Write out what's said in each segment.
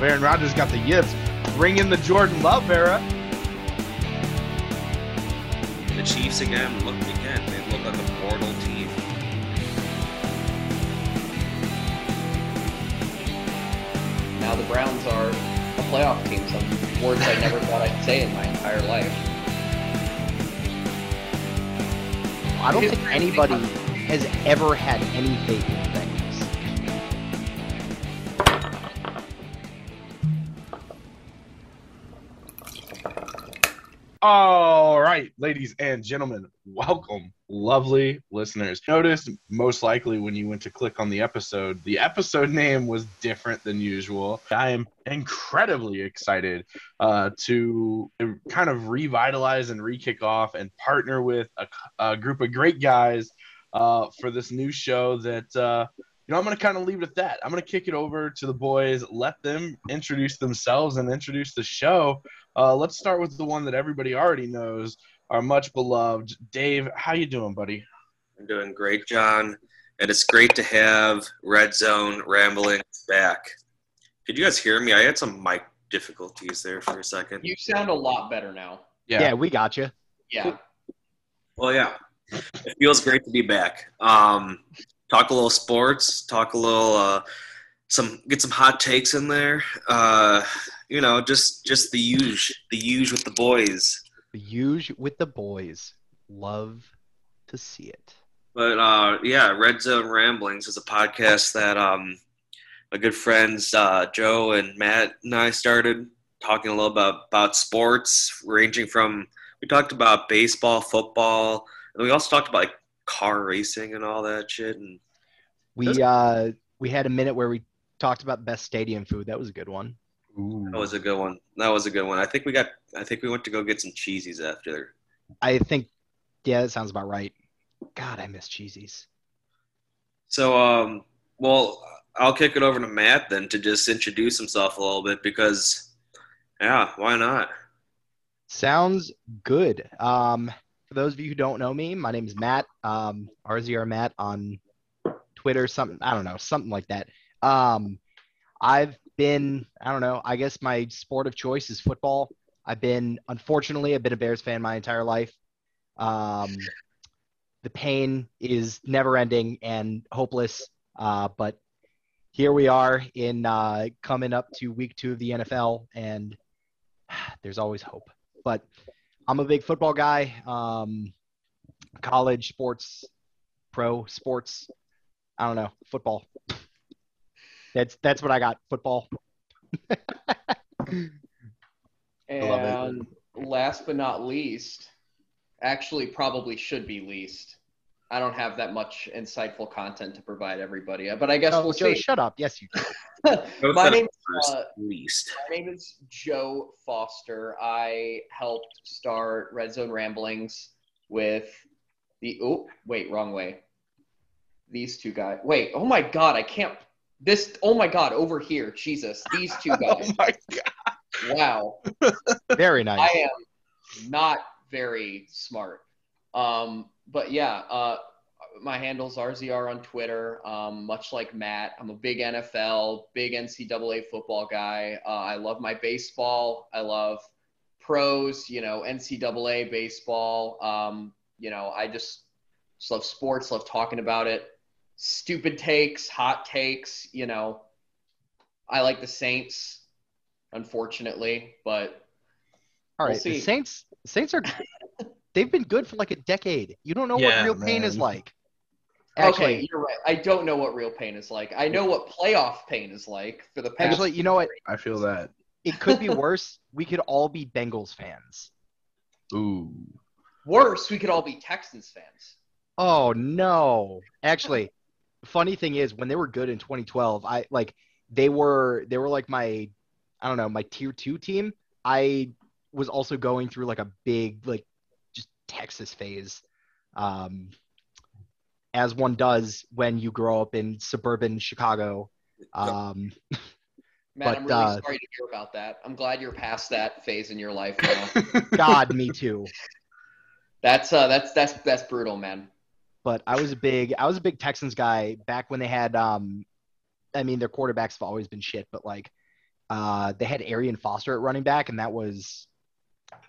Aaron Rodgers got the yips. Bring in the Jordan Love era. The Chiefs again look again. They look like a mortal team. Now the Browns are a playoff team. Some words I never thought I'd say in my entire life. I don't think anybody has ever had any faith in the All right, ladies and gentlemen, welcome, lovely listeners. Notice most likely when you went to click on the episode, the episode name was different than usual. I am incredibly excited uh, to kind of revitalize and re kick off and partner with a, a group of great guys uh, for this new show that. Uh, you know, I'm going to kind of leave it at that. I'm going to kick it over to the boys, let them introduce themselves and introduce the show. Uh, let's start with the one that everybody already knows, our much beloved Dave. How you doing, buddy? I'm doing great, John. And it's great to have Red Zone Rambling back. Could you guys hear me? I had some mic difficulties there for a second. You sound a lot better now. Yeah, we got you. Yeah. Well, yeah, it feels great to be back. Um, talk a little sports, talk a little, uh, some get some hot takes in there. Uh, you know, just just the huge, the huge with the boys. The huge with the boys. Love to see it. But uh, yeah, Red Zone Ramblings is a podcast that um, my good friends uh, Joe and Matt and I started talking a little about about sports, ranging from we talked about baseball, football, and we also talked about like car racing and all that shit. And We uh we had a minute where we talked about best stadium food. That was a good one. Ooh. that was a good one. That was a good one. I think we got. I think we went to go get some cheesies after. I think yeah, that sounds about right. God, I miss cheesies. So, um, well, I'll kick it over to Matt then to just introduce himself a little bit because, yeah, why not? Sounds good. Um, for those of you who don't know me, my name is Matt. Um, RZR Matt on Twitter, something I don't know, something like that. Um, I've been, I don't know, I guess my sport of choice is football. I've been, unfortunately, I've been a Bears fan my entire life. Um, the pain is never ending and hopeless. Uh, but here we are in uh, coming up to week two of the NFL, and there's always hope. But I'm a big football guy. Um, college sports, pro sports. I don't know football. That's that's what I got. Football. And last but not least, actually probably should be least. I don't have that much insightful content to provide everybody, but I guess Oh, we'll Joe, see. shut up. Yes, you. Do. My name First, uh, least. My name is Joe Foster. I helped start Red Zone Ramblings with the oh wait wrong way. These two guys. Wait, oh my god, I can't. This oh my god, over here, Jesus, these two guys. Oh my god. wow, Very nice. I am not very smart. Um, but yeah, uh, my handle's RZR on Twitter. Um, much like Matt, I'm a big NFL, big NCAA football guy. Uh, I love my baseball. I love pros. You know, NCAA baseball. Um, you know, I just, just love sports. Love talking about it. Stupid takes, hot takes. You know, I like the Saints, unfortunately, but all right, we'll right, the. Saints. Saints are. They've been good for like a decade. You don't know Yeah, what real pain is man. like. okay, you're right. I don't know what real pain is like. I know what playoff pain is like for the past. actually, you know what? I feel that. It could be worse. we could all be Bengals fans. Ooh. worse, we could all be Texans fans. Oh no! Actually, funny thing is, when they were good in 2012, I like they were they were like my I don't know my tier two team. I was also going through like a big like just Texas phase, um, as one does when you grow up in suburban Chicago. Um, Man, I'm really uh, sorry to hear about that. I'm glad you're past that phase in your life now. God, me too. that's uh, that's that's that's brutal, man. But I was a big I was a big Texans guy back when they had um I mean their quarterbacks have always been shit, but like Uh, they had Arian Foster at running back, and that was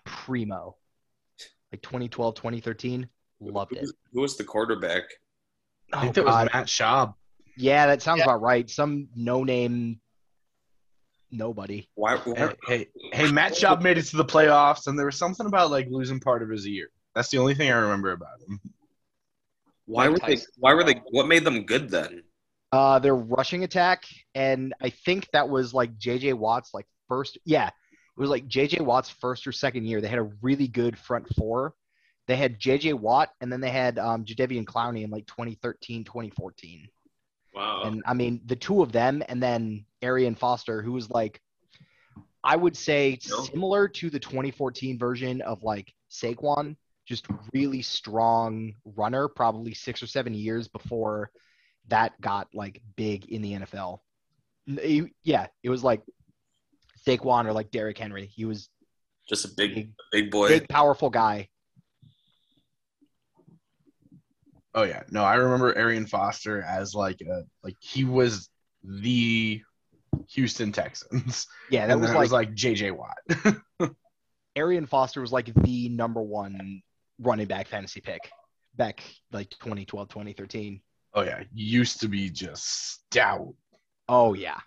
primo. Like 2012, 2013. Loved Who it. who was the quarterback? I Oh, think that was God. Matt Schaub. Yeah, that sounds Yeah. about right. Some no name nobody. Why? Hey, hey, hey, Matt Schaub made it to the playoffs, and there was something about like losing part of his ear. That's the only thing I remember about him. Why were they? Why were they? What made them good then? Uh, their rushing attack, and I think that was like JJ Watt's like first. Yeah, it was like JJ Watt's first or second year. They had a really good front four. They had JJ Watt, and then they had um, Jadeveon Clowney in like 2013, 2014. Wow. And I mean, the two of them, and then Arian Foster, who was like, I would say No. similar to the 2014 version of like Saquon, just really strong runner, probably six or seven years before that got like big in the NFL. N- yeah, it was like Saquon or like Derrick Henry. He was Just a big, big, big boy. big, powerful guy. Oh yeah, no, I remember Arian Foster as like a like he was the Houston Texans, Yeah, that and was then it like, was like JJ Watt. Arian Foster was like the number one running back fantasy pick back like 2012, 2013. oh yeah, used to be just stout. Oh yeah.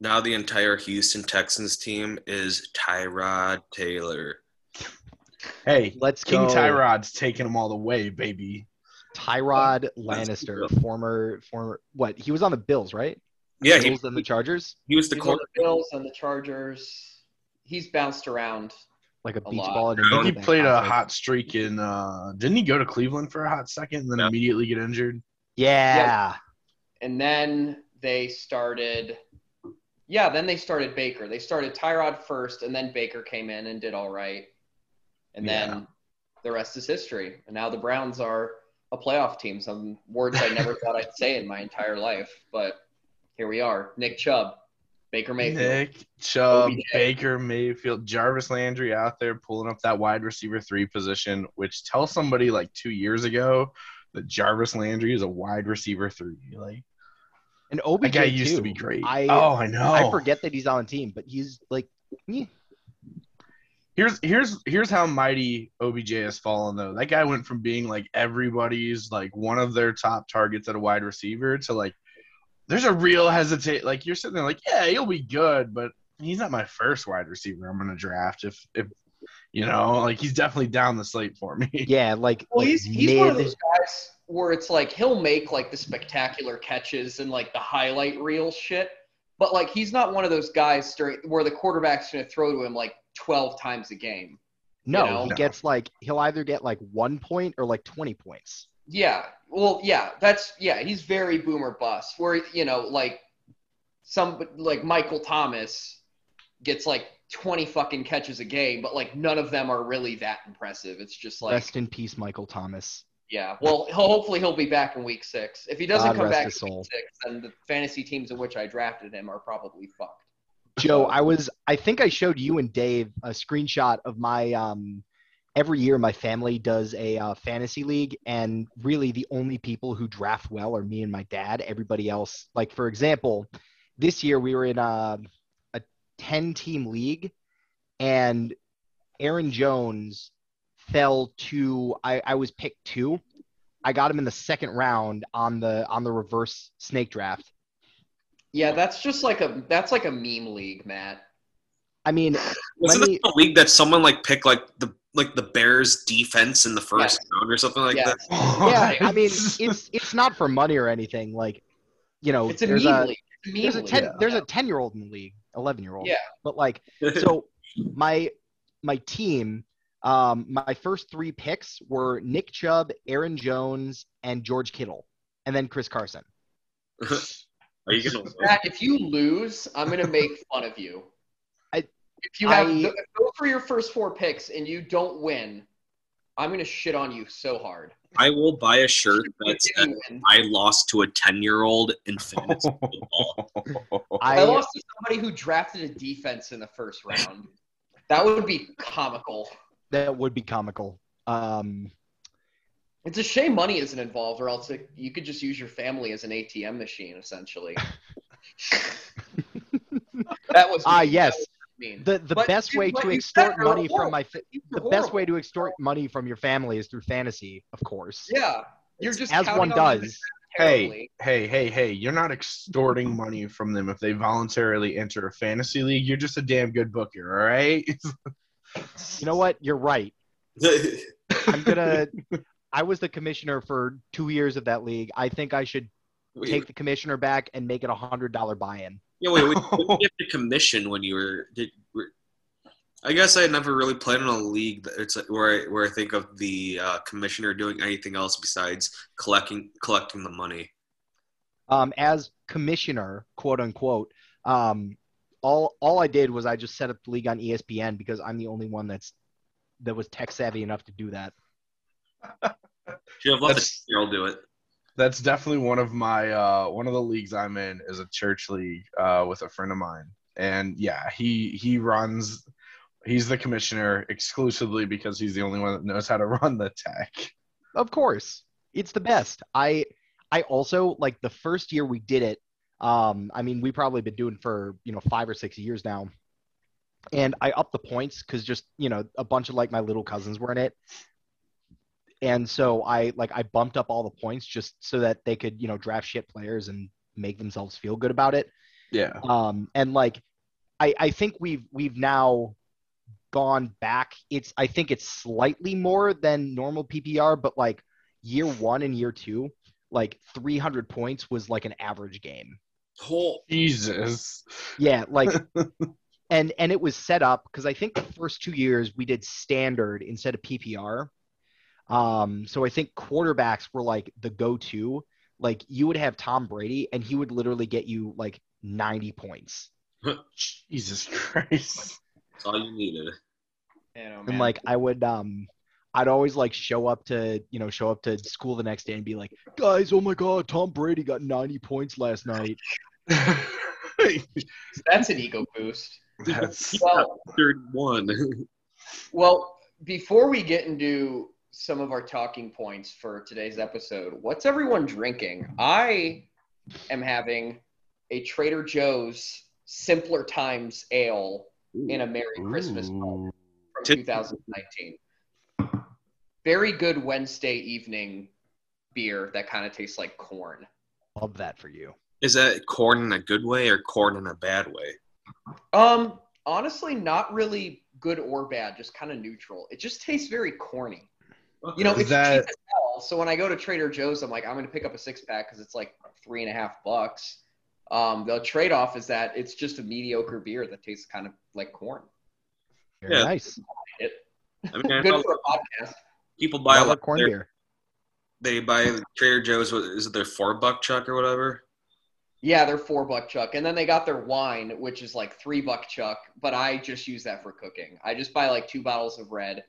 Now the entire Houston Texans team is Tyrod Taylor. Hey, Let's King go. Tyrod's taking them all the way, baby. Tyrod Oh, Lannister, former former what? He was on the Bills, right? Yeah, he, Bills and the Chargers, he was the He's on the Bills and the Chargers. He's bounced around. Like a A beach lot. ball. At a I think he played a hot streak in. uh Didn't he go to Cleveland for a hot second and then Yeah. immediately get injured? Yeah. And then they started yeah, then they started Baker. They started Tyrod first and then Baker came in and did all right. And then Yeah. the rest is history. And now the Browns are a playoff team. Some words I never thought I'd say in my entire life, but here we are. Nick Chubb, Baker Mayfield. Nick Chubb, OBJ. Baker Mayfield, Jarvis Landry out there pulling up that wide receiver three position, which tell somebody like two years ago that Jarvis Landry is a wide receiver three. Like And OBJ that guy used to be great. I- oh, I know. I forget that he's on the team, but he's like, eh. Here's here's here's how mighty OBJ has fallen though. That guy went from being like everybody's like one of their top targets at a wide receiver to like there's a real hesitate like you're sitting there like, yeah, he'll be good, but he's not my first wide receiver I'm gonna draft if if you know, like he's definitely down the slate for me. yeah, like, Well, like he's he's one of those guys where it's like he'll make like the spectacular catches and like the highlight reel shit, but like he's not one of those guys during, where the quarterback's going to throw to him like 12 times a game. No, know? he No. gets like he'll either get like one point or like twenty points. Yeah, well, yeah, that's yeah, he's very boomer bust. Where you know like some like Michael Thomas gets like 20 fucking catches a game, but like none of them are really that impressive. It's just like Rest in peace, Michael Thomas. Yeah, well, hopefully he'll be back in week six. If he doesn't God come back in week six, then the fantasy teams in which I drafted him are probably fucked. Joe, I was I think I showed you and Dave a screenshot of my um every year my family does a uh, fantasy league and really the only people who draft well are me and my dad. Everybody else like for example, this year we were in a a 10 team league and Aaron Jones fell to I I was picked 2. I got him in the second round on the on the reverse snake draft. Yeah, that's just like a that's like a meme league, Matt. I mean, Wasn't Let me- it the league that someone like picked like the like the Bears defense in the first Yes. round or something like Yes. that? yeah, I mean, it's it's not for money or anything. Like, you know, It's a there's meme a league. It's a meme there's a ten Yeah. there's a ten year old in the league, eleven year old. Yeah. But like, so my my team, um, my first three picks were Nick Chubb, Aaron Jones, and George Kittle, and then Chris Carson. Are you gonna? Matt, if you lose, I'm gonna make fun of you. I- if you have I- th- go for your first four picks and you don't win, I'm gonna shit on you so hard. I will buy a shirt that says. I lost to a ten year old in fantasy football. I, I lost to somebody who drafted a defense in the first round. That would be comical. that would be comical. Um, It's a shame money isn't involved, or else it, you could just use your family as an ATM machine, essentially. That was Ah, mean. yes. That was mean. The the But best you- way to extort said you're money from my fa- You're the best way to extort money from your family is through fantasy, of course. Yeah, you're just As one on does. Hey, Hey, hey, hey! You're not extorting money from them if they voluntarily enter a fantasy league. You're just a damn good booker, all right? You know what? You're right. I'm gonna. I was the commissioner for two years of that league. I think I should take the commissioner back and make it a hundred dollar buy-in. Yeah, wait, wait. What did you have to commission when you were? Did, were I guess I never really played in a league that it's where I, where I think of the uh, commissioner doing anything else besides collecting collecting the money. Um, as commissioner, quote unquote, um, all all I did was I just set up the league on ESPN because I'm the only one that's that was tech savvy enough to do that. Should have let the do it. That's definitely one of my uh, one of the leagues I'm in is a church league uh, with a friend of mine, and yeah, he he runs. He's the commissioner exclusively because he's the only one that knows how to run the tech. Of course, it's the best. I I also like the first year we did it. Um, I mean, we probably been doing for you know five or six years now, and I upped the points because just you know a bunch of like my little cousins were in it, and so I like I bumped up all the points just so that they could you know draft shit players and make themselves feel good about it. Yeah, Um, and like I I think we've we've now gone back. It's I think it's slightly more than normal PPR, but like year one and year two, like 300 points was like an average game. Whole Jesus. Yeah, like and and it was set up because I think the first two years we did standard instead of PPR. Um, so I think quarterbacks were like the go-to. Like you would have Tom Brady and he would literally get you like 90 points. Jesus Christ. That's all you needed. You know, and like I would um I'd always like show up to you know show up to school the next day and be like, guys, oh my god, Tom Brady got 90 points last night. that's an ego boost. That's Well, Third one. well, before we get into some of our talking points for today's episode, what's everyone drinking? I am having a Trader Joe's Simpler Times Ale in a Merry Christmas from 2019. Very good Wednesday evening beer that kind of tastes like corn. Love that for you. Is that corn in a good way or corn in a bad way? Um, honestly, not really good or bad, just kind of neutral. It just tastes very corny. You know, it's that- cheap as hell. So when I go to Trader Joe's, I'm like, I'm going to pick up a six pack because it's like three and a half bucks. Um, the trade off is that it's just a mediocre beer that tastes kind of like corn. Very Yeah. nice. I mean, I good know for a podcast. people buy a Love lot. corn their- beer. They buy Trader Joe's. What is it? Their four buck chuck or whatever. Yeah, they're four buck chuck, and then they got their wine, which is like three buck chuck. But I just use that for cooking. I just buy like two bottles of red,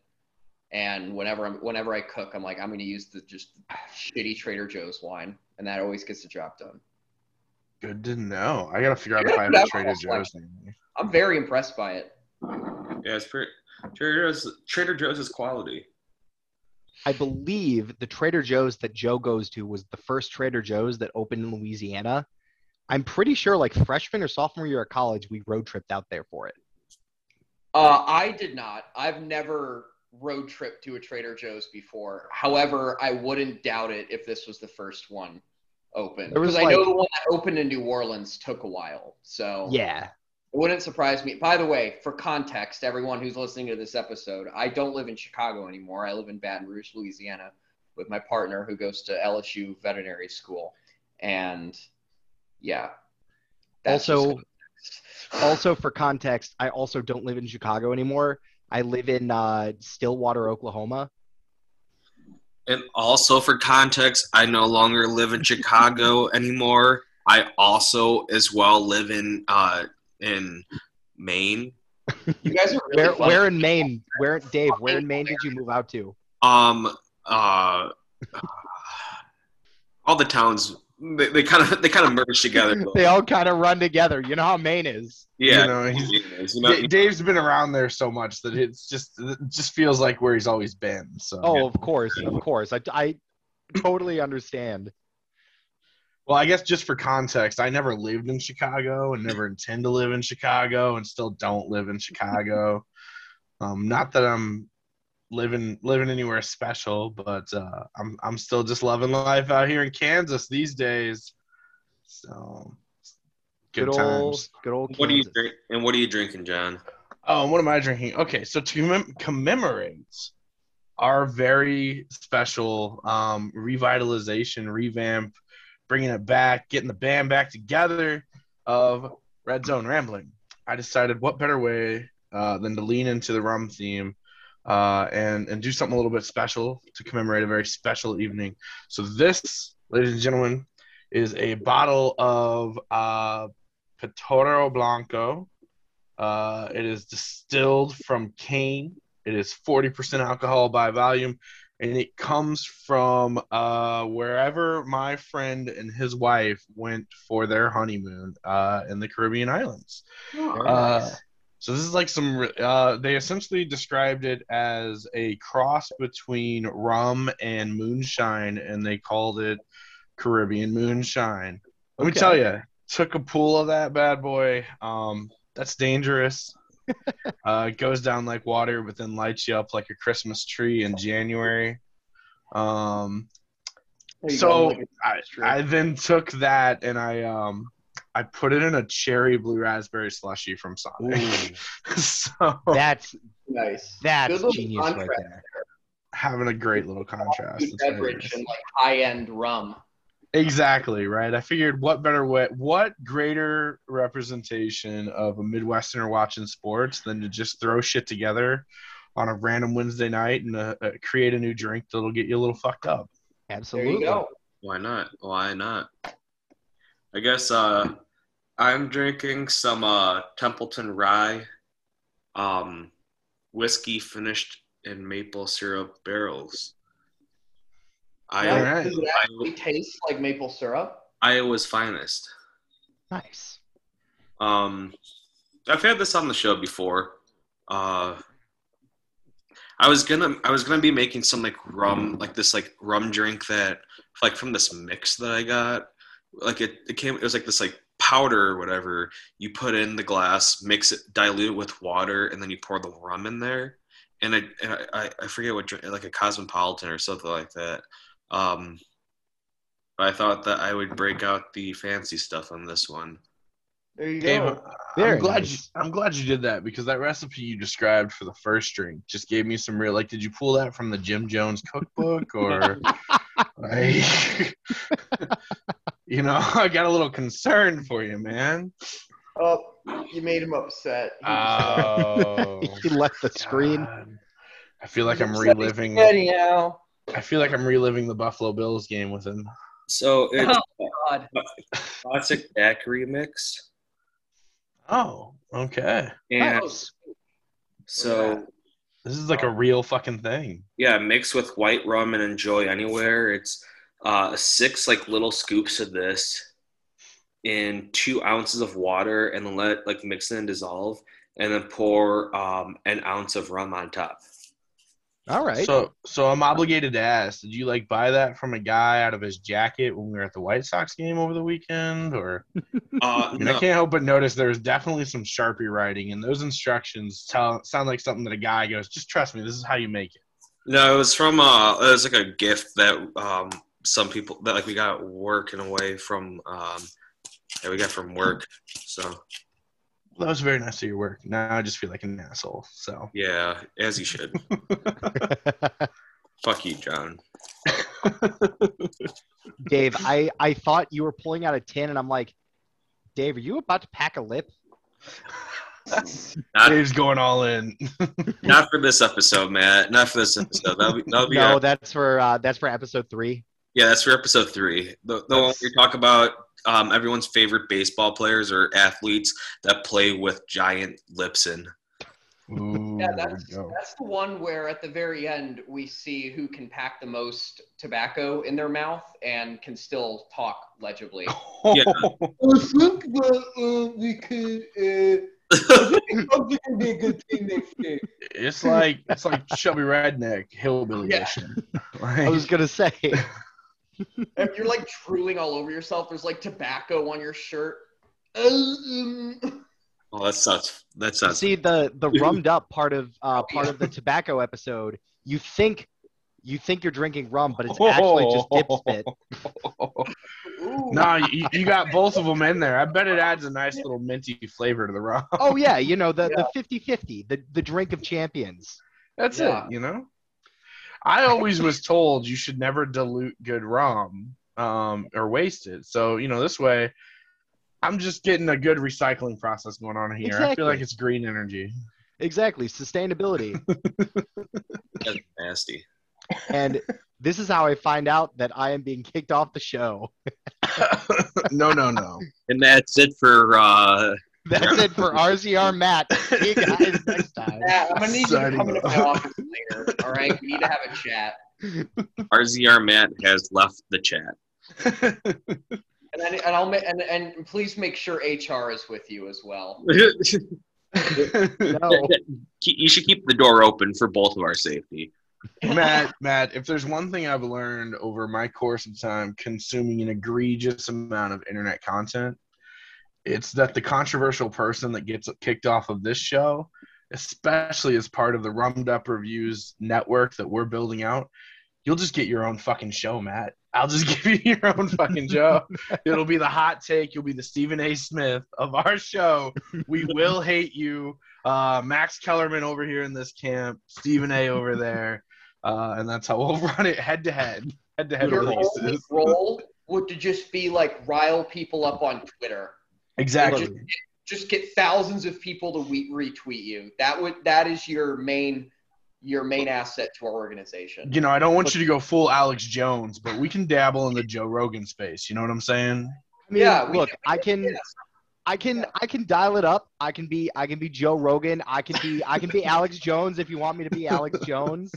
and whenever I'm whenever I cook, I'm like I'm going to use the just shitty Trader Joe's wine, and that always gets the job done. Good to know. I gotta figure out if I have a Trader. Joe's near me. I'm very impressed by it. Yeah, it's pretty. Trader Joe's. Trader Joe's is quality. I believe the Trader Joe's that Joe goes to was the first Trader Joe's that opened in Louisiana. I'm pretty sure like freshman or sophomore year of college, we road tripped out there for it. Uh, I did not. I've never road trip to a Trader Joe's before. However, I wouldn't doubt it if this was the first one open. Because I know the one that opened in New Orleans took a while. So Yeah. It wouldn't surprise me. By the way, for context, everyone who's listening to this episode, I don't live in Chicago anymore. I live in Baton Rouge, Louisiana, with my partner who goes to LSU veterinary school. And yeah. Also- Also, for context, I also don't live in Chicago anymore. I live in uh, Stillwater, Oklahoma. And also for context, I no longer live in Chicago anymore. I also as well live in uh in Maine. you guys are really Where, where in Maine? Where, Dave? Where in Maine did you move out to? Um uh all the towns they, they kind of they kind of merge together. They all kind of run together. You know how Maine is. yeah. You know, he's- You know, D- Dave's been around there so much that it's just it just feels like where he's always been. So Oh, of course, of course. I, I totally understand. Well, I guess just for context, I never lived in Chicago and never intend to live in Chicago and still don't live in Chicago. Um, not that I'm living living anywhere special, but uh, I'm I'm still just loving life out here in Kansas these days. So good, Good, old, times. good old. What are you drink? And what are you drinking, John? Oh, what am I drinking? Okay, so to commem- commemorate our very special um, revitalization, revamp, bringing it back, getting the band back together of Red Zone Rambling, I decided what better way uh, than to lean into the rum theme uh, and and do something a little bit special to commemorate a very special evening. So this, ladies and gentlemen, is a bottle of uh, Pitorro Blanco. Uh, it is distilled from cane. It is 40% alcohol by volume, and it comes from uh, wherever my friend and his wife went for their honeymoon uh, in the Caribbean islands. Uh, so this is like some. Uh, they essentially described it as a cross between rum and moonshine, and they called it Caribbean moonshine. Let me tell you, took a pool of that bad boy. Um, that's dangerous. uh, it goes down like water, but then lights you up like a Christmas tree in January. Um, so go, like a I, I then took that and I um I put it in a cherry blue raspberry slushy from Sonic. so That's nice. that's Good little genius right contrast. there. having a great little contrast. Good It's very beverage and like high end rum. Exactly right. I figured what better way, what greater representation of a Midwesterner watching sports than to just throw shit together on a random Wednesday night and uh, uh, create a new drink that'll get you a little fucked up. There Absolutely. you go. Why not? Why not? I guess uh, I'm drinking some uh, Templeton Rye um, whiskey finished in maple syrup barrels. I, All Now, right. Does it actually taste like maple syrup? Iowa's finest. Nice. Um, I've had this on the show before. Uh, I was gonna I was gonna be making some like rum like this like rum drink that like from this mix that I got. Like it, it came it was like this like powder or whatever. You put in the glass, mix it, dilute it with water, and then you pour the rum in there. And I and I, I forget what drink, like a cosmopolitan or something like that. Um, but I thought that I would break out the fancy stuff on this one. There you Dave, go. I'm glad nice. you, I'm glad you did that because that recipe you described for the first drink just gave me some real like. Did you pull that from the Jim Jones cookbook or? like, you know, I got a little concerned for you, man. Oh, you made him upset. He Oh, he left the screen. I feel like I'm reliving. Anyhow. I feel like I'm reliving the Buffalo Bills game with him. So it's oh, God. classic back remix. Oh, okay. and Nice. so This is like a real fucking thing. yeah, mix with white rum and enjoy anywhere. It's uh, six like little scoops of this in two ounces of water, and then let like mix it and dissolve, and then pour um, an ounce of rum on top. All right. So, so I'm obligated to ask: Did you like buy that from a guy out of his jacket when we were at the White Sox game over the weekend, or? Uh, I mean, no, I can't help but notice there's definitely some Sharpie writing, and those instructions tell sound like something that a guy goes, "Just trust me, this is how you make it." no, it was from uh, it was like a gift that um, some people that like we got at work in a way from um, that we got from work. So Well, that was very nice of your work. Now I just feel like an asshole. So. yeah, as you should. Fuck you, John. Dave, I I thought you were pulling out a tin, and I'm like, Dave, are you about to pack a lip? Not, Dave's going all in. not for this episode, Matt. Not for this episode. That'll be, that'll be No, our- that's for uh, that's for episode three. yeah, that's for episode three. The, the one we talk about um, everyone's favorite baseball players or athletes that play with giant lips in. Ooh, Yeah, that's that's the one where at the very end we see who can pack the most tobacco in their mouth and can still talk legibly. Yeah. I think that uh, we could. Uh, I think be a good thing next year. It's like it's like chubby Redneck hillbilly Yeah. edition. I was gonna say. If you're like drooling all over yourself, there's like tobacco on your shirt. Um, Oh, that sucks. That sucks. See the the rummed up part of uh, part of the tobacco episode. You think you think you're drinking rum, but it's actually just dip spit. ooh. no, you, you got both of them in there. I bet it adds a nice little minty flavor to the rum. Oh yeah, you know the the 50-50, the the drink of champions. That's Yeah. it, you know? I always was told you should never dilute good rum um, or waste it. So, you know, this way, I'm just getting a good recycling process going on here. I feel like it's green energy. Exactly, sustainability. That's nasty. and this is how I find out that I am being kicked off the show. no, no, no. And that's it for uh, That's it for RZR Matt. See you guys next time. Yeah, I'm gonna need you to come into my office later. All right, we need to have a chat. RZR Matt has left the chat. And then, and I'll ma- and and please make sure HR is with you as well. No. you should keep the door open for both of our safety. Matt, Matt, if there's one thing I've learned over my course of time consuming an egregious amount of internet content, it's that the controversial person that gets kicked off of this show, especially as part of the Rummed Up Reviews network that we're building out, you'll just get your own fucking show, Matt. I'll just give you your own fucking show. It'll be the hot take. You'll be the Stephen A. Smith of our show. We will hate you. Uh, Max Kellerman over here in this camp, Stephen A. over there. Uh, and that's how we'll run it head to head, head to head Your only role would to just be like rile people up on Twitter. Exactly. Just, just get thousands of people to we- retweet you. That would that is your main your main asset to our organization. You know, I don't want you to go full Alex Jones, but we can dabble in the Joe Rogan space. You know what I'm saying? I mean, Yeah, look, can- I can, Yes. I can, I can dial it up. I can be, I can be Joe Rogan. I can be, I can be Alex Jones if you want me to be Alex Jones.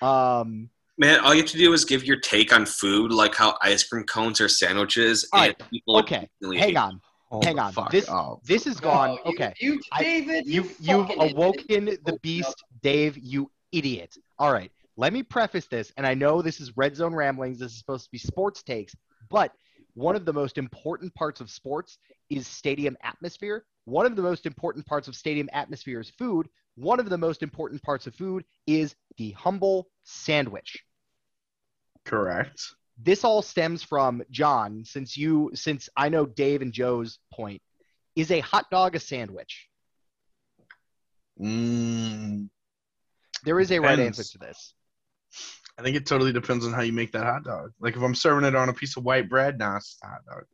Um, Man, all you have to do is give your take on food, like how ice cream cones are sandwiches. All and people okay, hang on. Hold Hang on. This- up. This has oh, gone. Oh, you- Okay, You, I- David, you you've you've fucking awoken the oh, beast, Dave. You idiot. All right, let me preface this, and I know this is Red Zone Ramblings. This is supposed to be sports takes, but one of the most important parts of sports is stadium atmosphere. One of the most important parts of stadium atmosphere is food. One of the most important parts of food is the humble sandwich. Correct. This all stems from John, since you since I know Dave and Joe's point. Is a hot dog a sandwich? Mm, There is a right answer to this. I think it totally depends on how you make that hot dog. Like if I'm serving it on a piece of white bread, nah, it's a hot dog.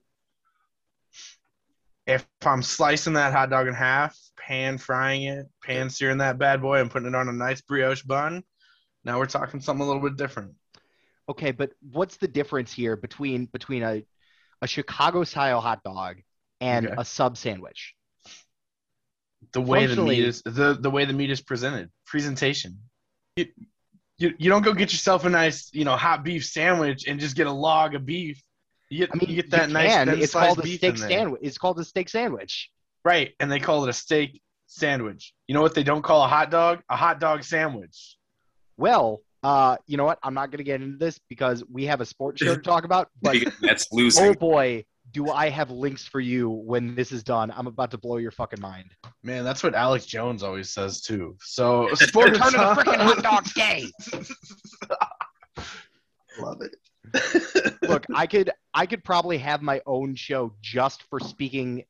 If I'm slicing that hot dog in half, pan frying it, pan searing that bad boy, and putting it on a nice brioche bun, now we're talking something a little bit different. Okay, but what's the difference here between between a a Chicago style hot dog and Okay. a sub sandwich? The way the meat is the, the way the meat is presented, presentation. You, you, you don't go get yourself a nice you know hot beef sandwich and just get a log of beef. You get, I mean, you get that nice can. thin It's called a beef steak sandwich. It's called a steak sandwich. Right, and they call it a steak sandwich. You know what they don't call a hot dog? A hot dog sandwich. Well, uh, you know what? I'm not going to get into this because we have a sports show to talk about. But because that's oh losing. boy, do I have links for you when this is done? I'm about to blow your fucking mind. Man, that's what Alex Jones always says too. So sports turn to the freaking hot dog day. Love it. Look, I could I could probably have my own show just for speaking.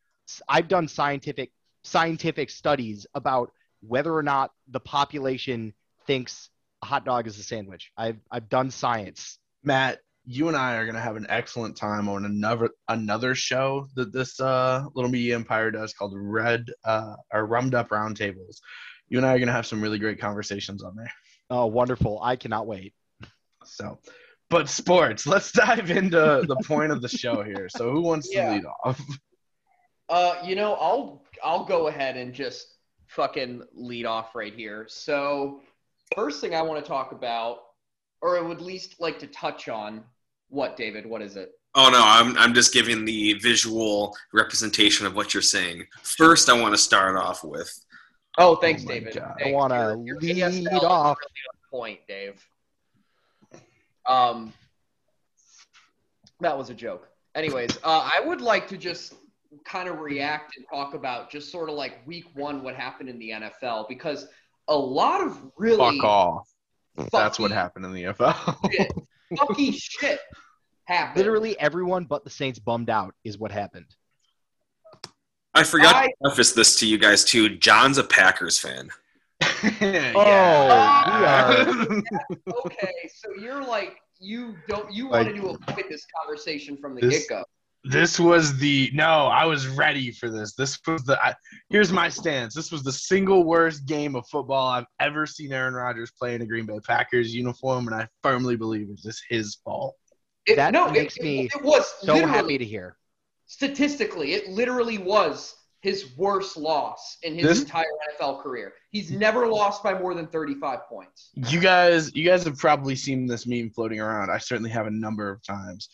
I've done scientific scientific studies about whether or not the population thinks a hot dog is a sandwich. I've I've done science. Matt, you and I are gonna have an excellent time on another another show that this uh, little media empire does called Red uh, or Rummed Up Roundtables. You and I are gonna have some really great conversations on there. Oh, wonderful! I cannot wait. So, but sports. Let's dive into the point of the show here. So, who wants to lead off? Uh, you know, I'll I'll go ahead and just fucking lead off right here. So, first thing I want to talk about, or I would at least like to touch on, what David? What is it? Oh no, I'm I'm just giving the visual representation of what you're saying. First, I want to start off with Oh, thanks, Oh David. God. I want to Your- your lead ASL off. really point, Dave. Um, That was a joke. Anyways, uh, I would like to just kind of react and talk about just sort of like week one, what happened in the NFL, because a lot of really Fuck off. That's what happened in the NFL. shit, fucky shit happened. Literally everyone but the Saints bummed out is what happened. I forgot I- to preface this to you guys too. John's a Packers fan. Oh, yeah. Okay, so you're like you don't you Like- wanted to avoid this conversation from the get go. This was the no. I was ready for this. This was the. I, here's my stance. This was the single worst game of football I've ever seen Aaron Rodgers play in a Green Bay Packers uniform, and I firmly believe it's just his fault. It, That no, makes it, me it, it was So happy to hear. statistically, it literally was his worst loss in his This- entire NFL career. He's never lost by more than 35 points. You guys, you guys have probably seen this meme floating around. I certainly have a number of times.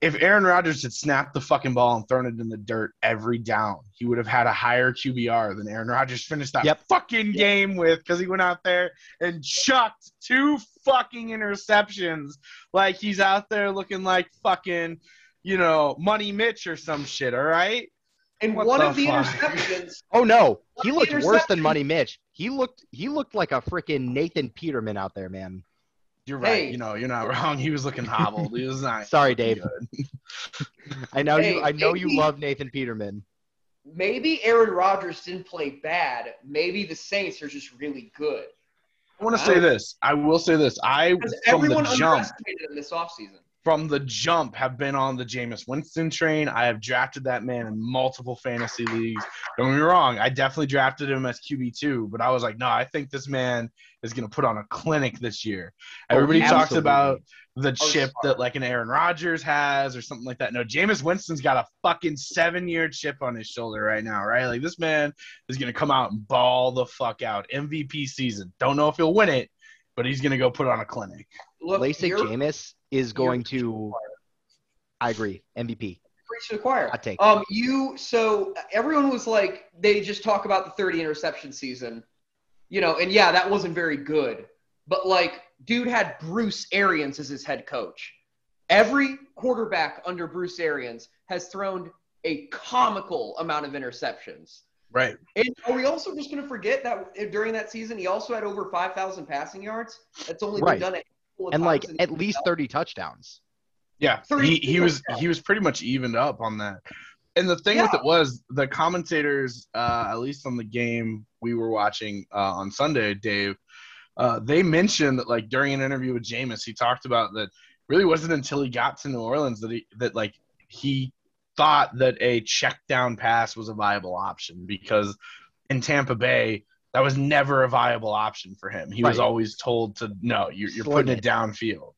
If Aaron Rodgers had snapped the fucking ball and thrown it in the dirt every down, he would have had a higher QBR than Aaron Rodgers finished that Yep. fucking game with because he went out there and chucked two fucking interceptions like he's out there looking like fucking, you know, Money Mitch or some shit, all right? And What one the of the fuck? interceptions, Oh no, he looked worse than? Money Mitch. He looked he looked like a freaking Nathan Peterman out there, man. You're right. Hey. You know, you're not wrong. He was looking hobbled. He was not. Sorry, looking Dave. good. I know Hey, you I know you love Nathan Peterman. maybe Aaron Rodgers didn't play bad. Maybe the Saints are just really good. I want to say this. I will say this. I Because from everyone the jump, underestimated him this offseason. From the jump, have been on the Jameis Winston train. I have drafted that man in multiple fantasy leagues. Don't get me wrong. I definitely drafted him as QB two, but I was like, no, I think this man is going to put on a clinic this year. Oh, Everybody talks about the Oh, chip smart. that like an Aaron Rodgers has or something like that. No, Jameis Winston's got a fucking seven year chip on his shoulder right now, right? Like this man is gonna come out and ball the fuck out. MVP season. Don't know if he'll win it, but he's gonna go put on a clinic. Look, LASIK Jameis is going to I agree. MVP. preach to the choir. Hot take. Um, you so everyone was like they just talk about the 30 interception season, you know, and yeah, that wasn't very good. But like, dude had Bruce Arians as his head coach. Every quarterback under Bruce Arians has thrown a comical amount of interceptions. Right. And are we also just going to forget that during that season he also had over 5,000 passing yards? That's only Right. been done a handful of And like at least 30 touchdowns. Yeah. Three He he was he was pretty much evened up on that. And the thing with it was the commentators, uh, at least on the game we were watching uh, on Sunday, Dave, uh, they mentioned that like during an interview with Jameis, he talked about that really wasn't until he got to New Orleans that he that like he thought that a check down pass was a viable option because in Tampa Bay that was never a viable option for him. He was always told to no, you're, you're putting it. it downfield.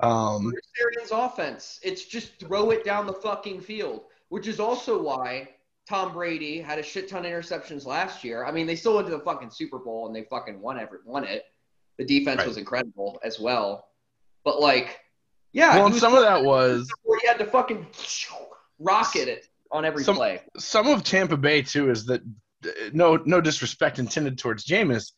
Um, Bruce Arians' offense. It's just throw it down the fucking field, which is also why Tom Brady had a shit ton of interceptions last year. I mean, they still went to the fucking Super Bowl and they fucking won every won it. The defense Right. was incredible as well. But like, yeah, well, and some of that was where he had to fucking rocket it on every Some- play. some of Tampa Bay too is that no no disrespect intended towards Jameis,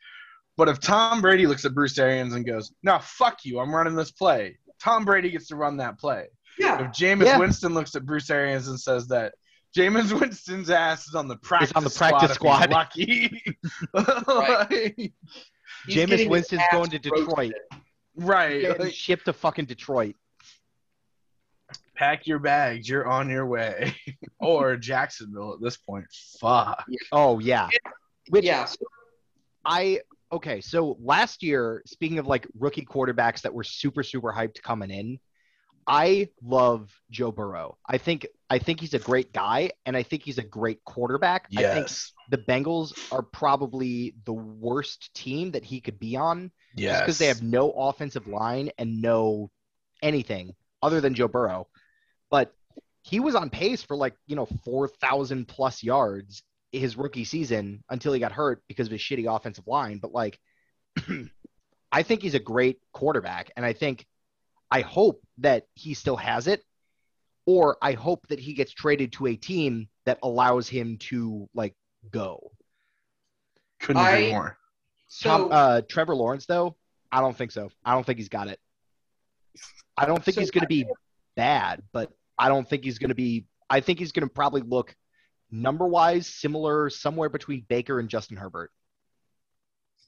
but if Tom Brady looks at Bruce Arians and goes, "No, fuck you, I'm running this play," Tom Brady gets to run that play. Yeah, If Jameis Yeah. Winston looks at Bruce Arians and says that Jameis Winston's ass is on the practice, on the practice squad, if squad. lucky. He's Jameis Winston's going to Detroit. roasted. right. Getting like, shipped to fucking Detroit. Pack your bags, you're on your way. or Jacksonville at this point. Fuck. Oh yeah. Which Yeah, so I okay, so last year, speaking of like rookie quarterbacks that were super super hyped coming in, I love Joe Burrow. I think I think he's a great guy and I think he's a great quarterback. I think the Bengals are probably the worst team that he could be on just Yes. because they have no offensive line and no anything other than Joe Burrow. But he was on pace for like, you know, 4,000 plus yards his rookie season until he got hurt because of his shitty offensive line. But like, I think he's a great quarterback. And I think, I hope that he still has it. Or I hope that he gets traded to a team that allows him to like go. Couldn't agree I- more. so Tom, uh, Trevor Lawrence, though, I don't think so. I don't think he's got it. I don't think So he's going to be bad, but I don't think he's going to be. I think he's going to probably look number wise similar somewhere between Baker and Justin Herbert.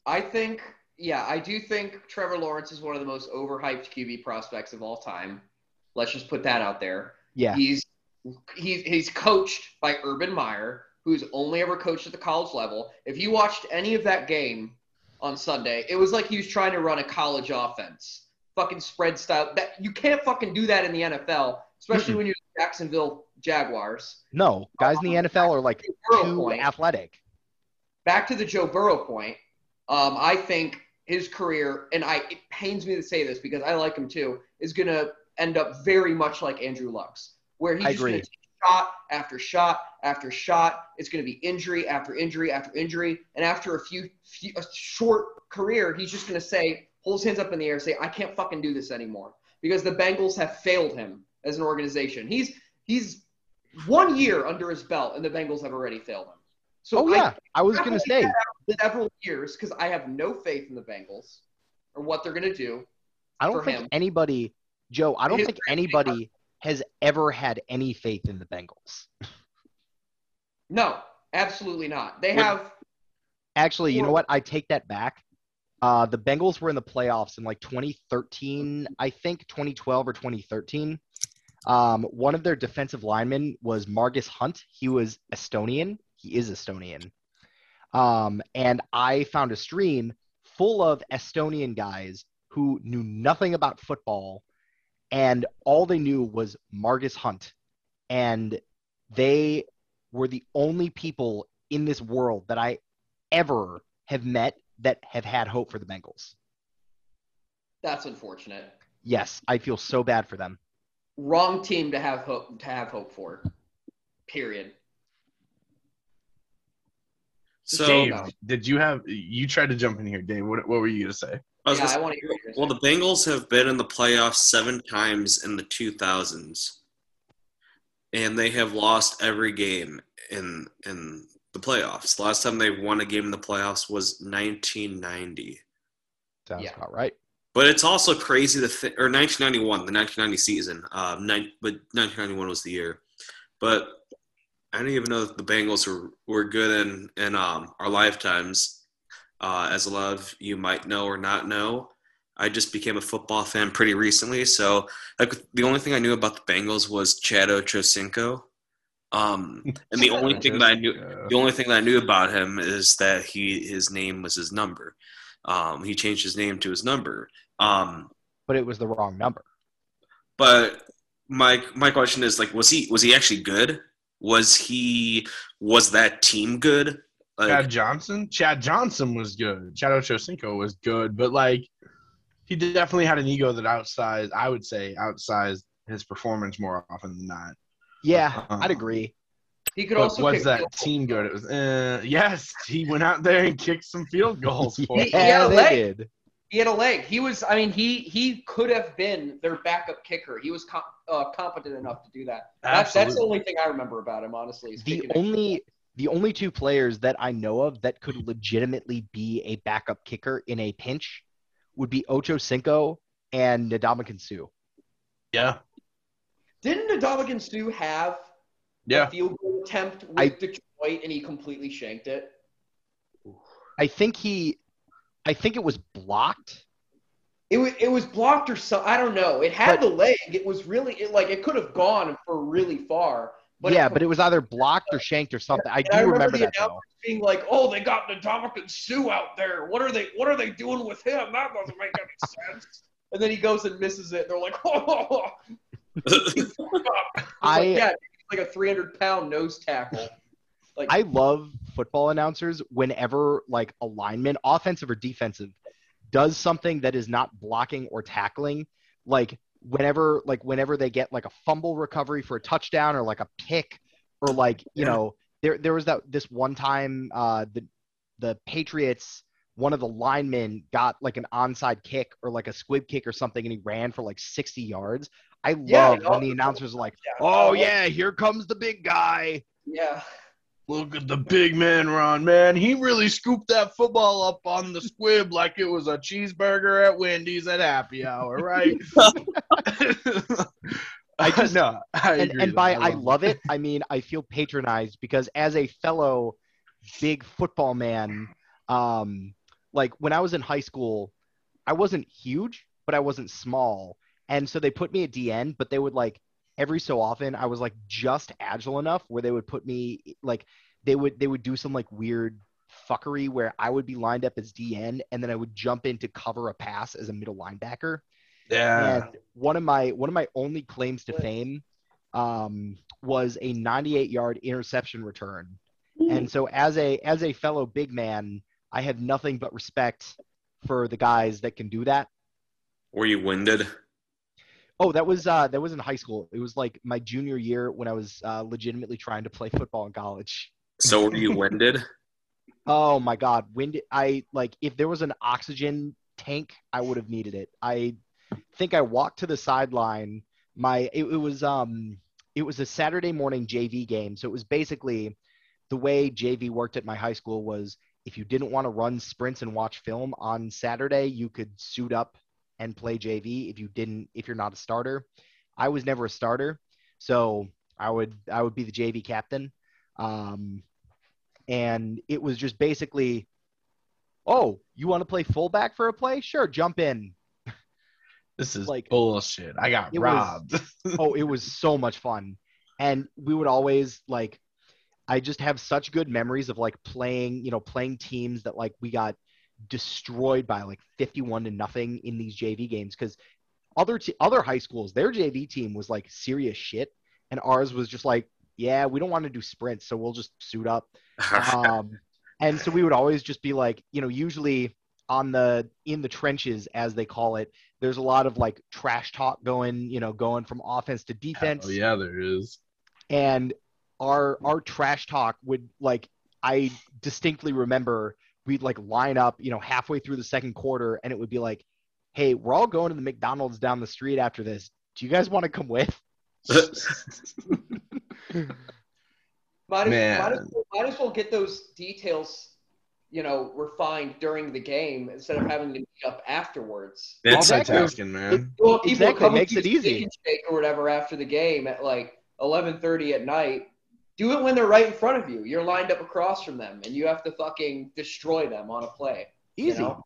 I think, yeah, I do think Trevor Lawrence is one of the most overhyped QB prospects of all time. Let's just put that out there. Yeah. He's he's he's coached by Urban Meyer, who's only ever coached at the college level. If you watched any of that game on Sunday, it was like he was trying to run a college offense. Fucking spread style. That you can't fucking do that in the NFL, especially when you're Jacksonville Jaguars. No, guys in the NFL are like too point. athletic. back to the Joe Burrow point, um, I think his career, and I it pains me to say this because I like him too, is going to end up very much like Andrew Luck's, where he's just going to take shot after shot after shot. It's going to be injury after injury after injury, and after a few, few a short career, he's just going to say, hold his hands up in the air, and say, I can't fucking do this anymore because the Bengals have failed him as an organization. He's he's one year under his belt, and the Bengals have already failed him. So Oh I yeah, I was going to say several years because I have no faith in the Bengals or what they're going to do. I don't for think him. anybody, Joe. I don't His think anybody has ever had any faith in the Bengals. No, absolutely not. They What- have Actually, you know what? I take that back. Uh, the Bengals were in the playoffs in like 2013, I think 2012 or 2013. Um, one of their defensive linemen was Margus Hunt. He was Estonian. He is Estonian. Um, and I found a stream full of Estonian guys who knew nothing about football, and all they knew was Margus Hunt. And they were the only people in this world that I ever have met that have had hope for the Bengals. that's unfortunate. Yes, I feel so bad for them. Wrong team to have hope to have hope for. Period. So Dave, did you have you tried to jump in here, Dave? What, what were you gonna say? I yeah, gonna I want to hear well, the. Bengals have been in the playoffs seven times in the 2000s, and they have lost every game in in the playoffs. The last time they won a game in the playoffs was 1990. Sounds Yeah. about right. But it's also crazy to think, or 1991, the 1990 season. Um, nine, but 1991 was the year. But I didn't even know that the Bengals were, were good in in um, our lifetimes. Uh, as a lot of you might know or not know, I just became a football fan pretty recently. So like the only thing I knew about the Bengals was Chad Ochocinco. Um, and the only thing that I knew, the only thing that I knew about him is that he his name was his number. Um, he changed his name to his number. Um, But it was the wrong number. but my my question is like, was he was he actually good? Was he was that team good? Like, Chad Johnson. Chad Johnson was good. Chad Ochocinco was good, but like he definitely had an ego that outsized. I would say outsized his performance more often than not. Yeah, Uh, I'd agree. He could But also was kick that field team good? It was uh, yes. He went out there and kicked some field goals for. yeah, He- he had a leg. did. He had a leg. He was. I mean, he he could have been their backup kicker. He was com- uh, competent enough to do that. That's, that's the only thing I remember about him, honestly. The only the only two players that I know of that could legitimately be a backup kicker in a pinch would be Ocho Cinco and Ndamukong Suh. Yeah, Didn't Ndamukong Suh have yeah. a field goal attempt with I- Detroit and he completely shanked it? I think he, I think it was blocked. It was it was blocked or so. I don't know. It had But- the leg. It was really it, like it could have gone for really far. But yeah, it, but it was either blocked or shanked or something. I do I remember remember that though. being like, "Oh, they got Ndamukong Suh out there. What are they? What are they doing with him? That doesn't make any sense." And then he goes and misses it. They're like, "Oh, I- like, yeah, like a 300 pound nose tackle." Like, I love football announcers whenever like a lineman, offensive or defensive, does something that is not blocking or tackling. Like whenever like whenever they get like a fumble recovery for a touchdown or like a pick or like you Yeah. know there there was that this one time uh the the Patriots one of the linemen got like an onside kick or like a squib kick or something and he ran for like 60 yards. I Yeah, love no, when the announcers are like, yeah. "Oh yeah, here comes the big guy." yeah, Look at the big man Ron. man. He really scooped that football up on the squib like it was a cheeseburger at Wendy's at happy hour, right? I just no, I and, and by I love love it, I mean I feel patronized because as a fellow big football man, um, like when I was in high school, I wasn't huge, but I wasn't small, and so they put me at DN, but they would like every so often I was like just agile enough where they would put me like they would they would do some like weird fuckery where I would be lined up as DN and then I would jump in to cover a pass as a middle linebacker. Yeah. And one of my one of my only claims to fame um, was a 98 yard interception return. And so as a as a fellow big man, I have nothing but respect for the guys that can do that. Were you winded? Oh, that was uh, that was in high school. It was like my junior year when I was uh, legitimately trying to play football in college. So were you winded? Oh my God, when did I like? If there was an oxygen tank, I would have needed it. I think I walked to the sideline. My it, it was um it was a Saturday morning JV game, so it was basically the way JV worked at my high school was if you didn't want to run sprints and watch film on Saturday, you could suit up and play JV. If you didn't, if you're not a starter, I was never a starter, so I would I would be the JV captain. Um, and it was just basically, oh, you want to play fullback for a play? Sure, jump in. This is like- bullshit. I got It was- robbed. oh, it was so much fun. And we would always like I just have such good memories of like playing, you know, playing teams that like we got destroyed by like 51 to nothing in these JV games cuz other t- other high schools, their JV team was like serious shit and ours was just like, yeah, we don't want to do sprints, so we'll just suit up. um, and so we would always just be like, you know, usually on the in the trenches as they call it, there's a lot of like trash talk going, you know, going from offense to defense. Oh yeah, there is. And our our trash talk would like I distinctly remember we'd like line up, you know, halfway through the second quarter, and it would be like, "Hey, we're all going to the McDonald's down the street after this. Do you guys want to come with?" Might as, Man. might, as well, might as well get those details, you know, refined during the game instead of having to meet up afterwards. It's Exactly. Multitasking, man. Well, people Exactly, come makes to it easy. Steak and Shake or whatever after the game at like 11:30 at night. Do it when they're right in front of you. You're lined up across from them, and you have to fucking destroy them on a play. Easy. you Easy. know?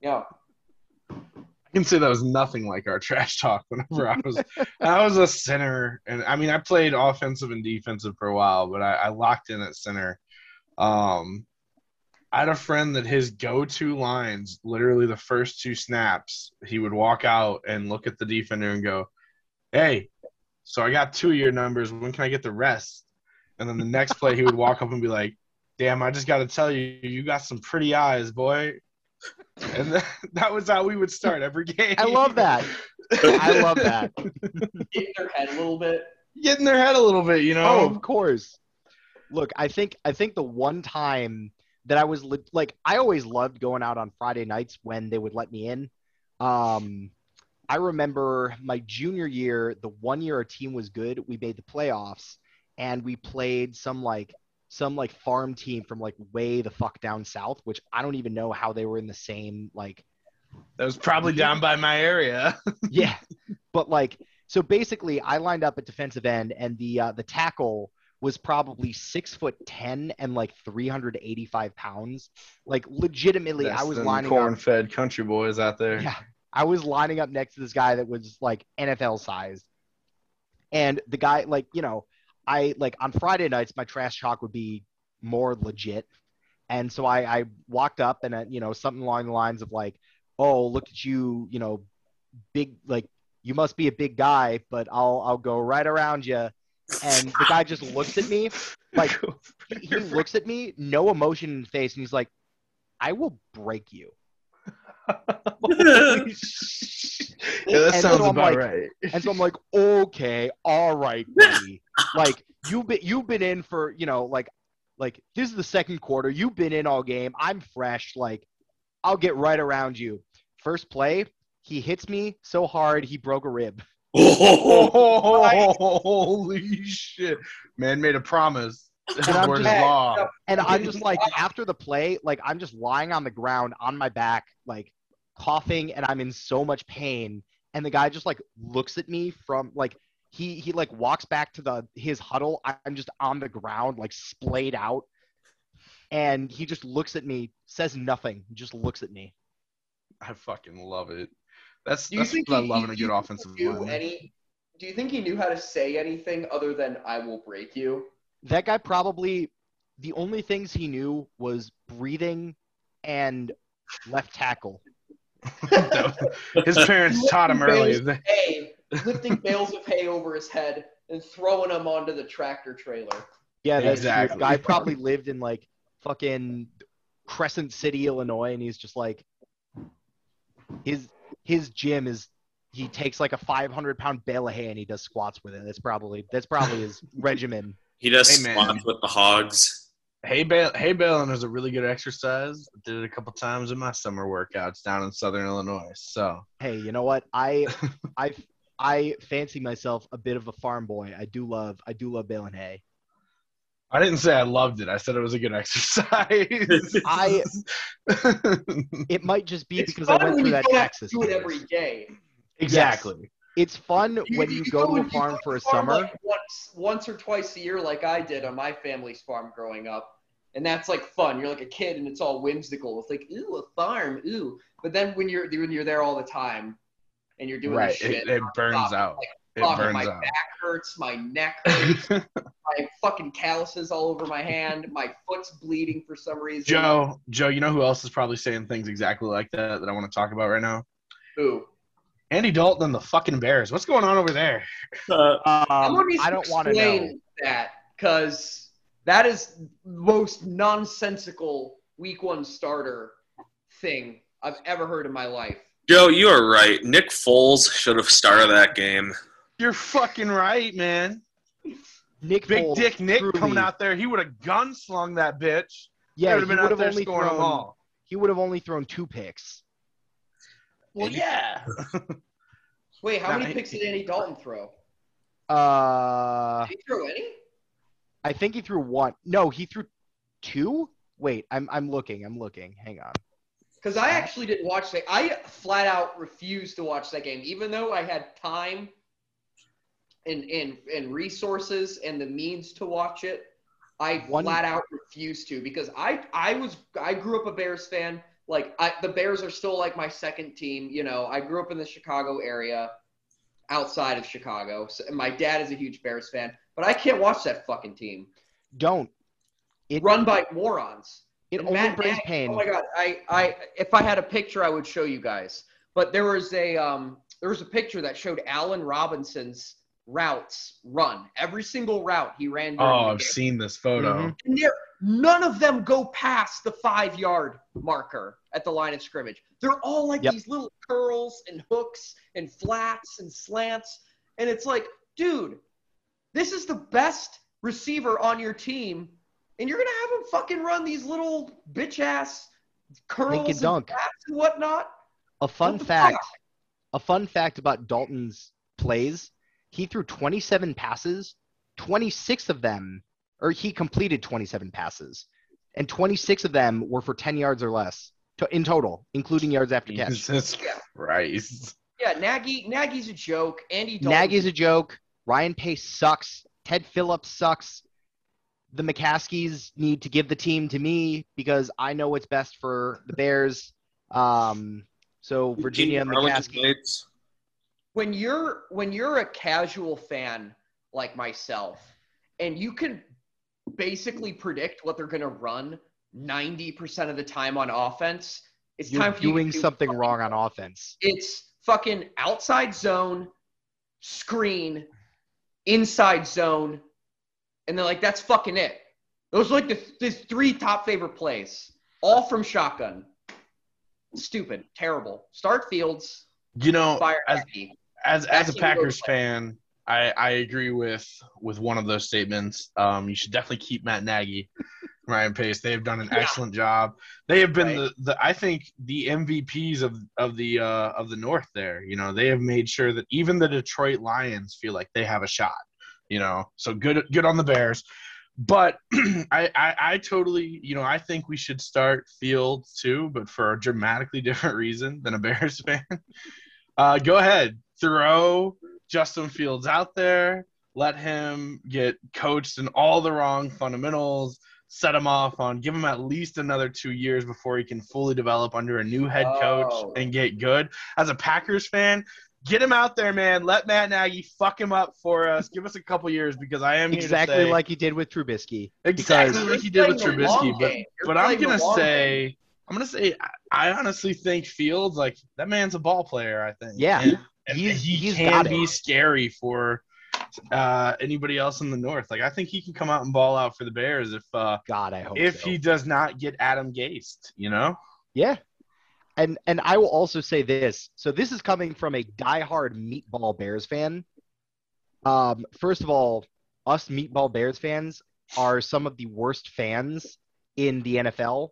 Yeah. I can say that was nothing like our trash talk whenever I was I was a center and I mean I played offensive and defensive for a while, but I, I locked in at center. Um I had a friend that his go-to lines, literally the first two snaps, he would walk out and look at the defender and go, "Hey, so I got two of your numbers. When can I get the rest?" And then the next play, he would walk up and be like, "Damn, I just got to tell you, you got some pretty eyes, boy." And that, that was how we would start every game. I love that. I love that. Get in their head a little bit. Get in their head a little bit, you know. Oh, of course. Look, I think I think the one time that I was li- like, I always loved going out on Friday nights when they would let me in. Um, I remember my junior year, the one year our team was good, we made the playoffs, and we played some like some like farm team from like way the fuck down south, which I don't even know how they were in the same like That was probably down by my area. yeah, but like so basically, I lined up at defensive end, and the uh, the tackle was probably six foot ten and like three hundred eighty five pounds. Like legitimately, I was lining up. corn-fed country boys out there. Yeah, I was lining up next to this guy that was like NFL sized, and the guy like you know, I like on Friday nights my trash talk would be more legit, and so I I walked up and uh, you know something along the lines of like, oh look at you, you know, big like you must be a big guy, but I'll I'll go right around you, and the guy just looks at me like he, he looks at me, no emotion in his face, and he's like, I will break you. Holy shit. yeah, that And sounds so about like- right. And so I'm like, okay, all right, buddy. like you've been you've been in for you know like like this is the second quarter. You've been in all game. I'm fresh. Like I'll get right around you. First play, he hits me so hard he broke a rib. Oh, Holy shit! Man made a promise. I'm just- And I'm just like after the play, like I'm just lying on the ground on my back, like coughing, and I'm in so much pain. And the guy just like looks at me from like he he like walks back to the his huddle. I'm just on the ground, like splayed out, and he just looks at me, says nothing, just looks at me. I fucking love it. That's Do you that's think what I he- love he- in a do you good think offensive he line. any? Do you think he knew how to say anything other than "I will break you"? That guy probably the only things he knew was breathing and left tackle. His parents taught him early. They- Hay, lifting bales of hay over his head and throwing them onto the tractor trailer. Yeah, that's Exactly. true. Guy probably lived in like fucking Crescent City, Illinois, and he's just like his his gym is he takes like a 500 pound bale of hay and he does squats with it. That's probably that's probably his regimen. He does Hey, squats with the hogs. Hay bale, hay baling is a really good exercise. I did it a couple times in my summer workouts down in Southern Illinois. So Hey, you know what? I I I fancy myself a bit of a farm boy. I do love I do love baling hay. I didn't say I loved it. I said it was a good exercise. I- It might just be It's because I went through that don't have tax to system. do it every day. exactly. It's fun when you go to a farm for a farm, summer. like, once, once or twice a year, like I did on my family's farm growing up, and that's like fun. You're like a kid, and it's all whimsical. It's like ooh, a farm, ooh. But then when you're when you're there all the time, and you're doing Right. this shit, It, it burns out. like, It fuck, burns my out. back hurts, my neck hurts, my fucking calluses all over my hand, my foot's bleeding for some reason. Joe, Joe, you know who else is probably saying things exactly like that that I want to talk about right now? Ooh. Andy Dalton and the fucking Bears. What's going on over there? Uh, Um, Somebody I don't want to know. explain that because that is the most nonsensical week one starter thing I've ever heard in my life. Joe, you are right. Nick Foles should have started that game. You're fucking right, man. Nick Big Foles Dick Nick truly- coming out there. He would have gunslung that bitch. Yeah, he he would have been would out have there only scoring them thrown. all. He would have only thrown two picks. Well, yeah. Wait, how Nah, many picks did Andy Dalton throw? Uh, Did he throw any? I think he threw one. No, he threw two. Wait, I'm I'm looking. I'm looking. Hang on. Because I actually didn't watch that. I flat out refused to watch that game, even though I had time and and and resources and the means to watch it. I One- flat out refused to because I I was I grew up a Bears fan. Like I, the Bears are still like my second team. You know, I grew up in the Chicago area, outside of Chicago. So, and my dad is a huge Bears fan, but I can't watch that fucking team Don't. It run by morons. it only Matt brings Nagy- pain. Oh my god, I, I if I had a picture, I would show you guys. But there was a um, there was a picture that showed Allen Robinson's routes run every single route he ran. Oh, I've game. seen this photo. Mhm. And there- none of them go past the five yard marker at the line of scrimmage. They're all like Yep. these little curls and hooks and flats and slants. And it's like, dude, this is the best receiver on your team. And you're going to have him fucking run these little bitch ass curls and dunk. flats and whatnot. A fun What fact. fuck? A fun fact about Dalton's plays. He threw 27 passes. 26 of them, or he completed 27 passes, and 26 of them were for 10 yards or less to, in total, including yards after catch. Jesus Yeah. Christ. Yeah, Nagy, Nagy's a joke. Andy Dalton's Nagy's a joke. Ryan Pace sucks. Ted Phillips sucks. The McCaskies need to give the team to me because I know what's best for the Bears. Um, so Virginia Arlington McCaskey. Bates. when you're when you're a casual fan like myself and you can basically predict what they're going to run 90% of the time on offense it's You're time for you to doing do something fucking- wrong on offense. it's fucking outside zone screen inside zone and they're like that's fucking it those are like the, the three top favorite plays all from shotgun stupid terrible start fields You know, fire as Nagy. As as a Packers fan, I I agree with with one of those statements. Um, you should definitely keep Matt Nagy, Ryan Pace. They have done an Yeah. excellent job. They have been Right. the, the I think the MVPs of of the uh, of the North. There, you know, they have made sure that even the Detroit Lions feel like they have a shot. You know, so good good on the Bears. But I, I I totally you know I think we should start Fields too, but for a dramatically different reason than a Bears fan. Uh, go ahead, throw Justin Fields out there, let him get coached in all the wrong fundamentals, set him off on, give him at least another two years before he can fully develop under a new head coach Oh. and get good. As a Packers fan, get him out there, man. Let Matt Nagy fuck him up for us. Give us a couple years because I am here to Exactly say- like he did with Trubisky. exactly like he You're did with playing the long Trubisky. But but I'm gonna long say I'm gonna say I- I honestly think Fields like that man's a ball player. I think. Yeah, and, and he's- he he's can be it. scary for uh, anybody else in the North. Like I think he can come out and ball out for the Bears if uh, God, I hope if so. he does not get Adam Gase. You know. Yeah. And and I will also say this. So this is coming from a diehard Meatball Bears fan. Um, first of all, us Meatball Bears fans are some of the worst fans in the NFL.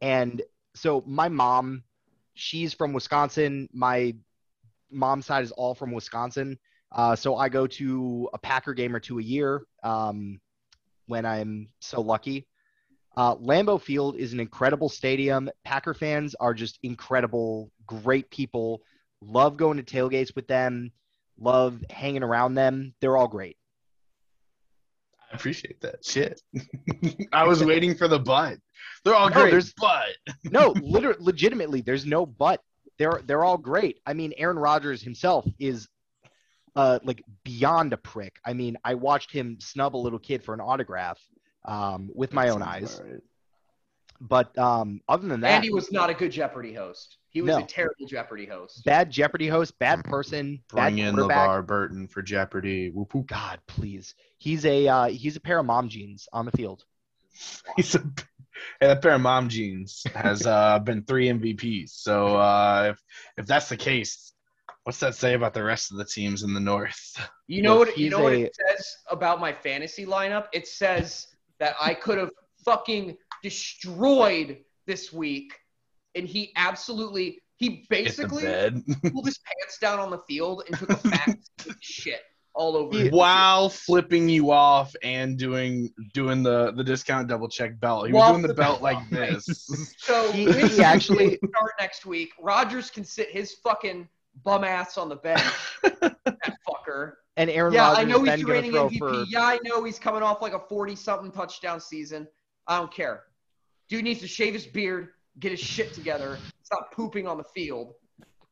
And so my mom, she's from Wisconsin. My mom's side is all from Wisconsin. Uh, so I go to a Packer game or two a year um, when I'm so lucky. Uh, Lambeau Field is an incredible stadium. Packer fans are just incredible, great people. Love going to tailgates with them. Love hanging around them. They're all great. I appreciate that shit. I was waiting for the butt. They're all No, great, there's- but No, literally, legitimately, there's no but. They're they're all great. I mean, Aaron Rodgers himself is uh like beyond a prick. I mean, I watched him snub a little kid for an autograph um, with my own eyes. But um, other than that, Andy was not a good Jeopardy host. He was No. a terrible Jeopardy host. bad Jeopardy host, bad person, bad Bring in quarterback. LeVar Burton for Jeopardy. Whoop, whoop. God, please. He's a uh, he's a pair of mom jeans on the field. He's a and that pair of mom jeans has uh, been three MVPs. So uh, if if that's the case, what's that say about the rest of the teams in the North? You know what? You he's know what it says about my fantasy lineup? It says that I could have fucking destroyed this week, and he absolutely he basically bed pulled his pants down on the field and took a fat shit all over. He- while flipping you off and doing doing the the discount double check belt. He was While doing the belt like flipping- this. So He- he actually- start next week. Rodgers can sit his fucking bum ass on the bench. that fucker. And Aaron yeah, Rodgers I know he's going reigning MVP. for Yeah, I know he's coming off like a forty-something touchdown season. I don't care. Dude needs to shave his beard, get his shit together, stop pooping on the field.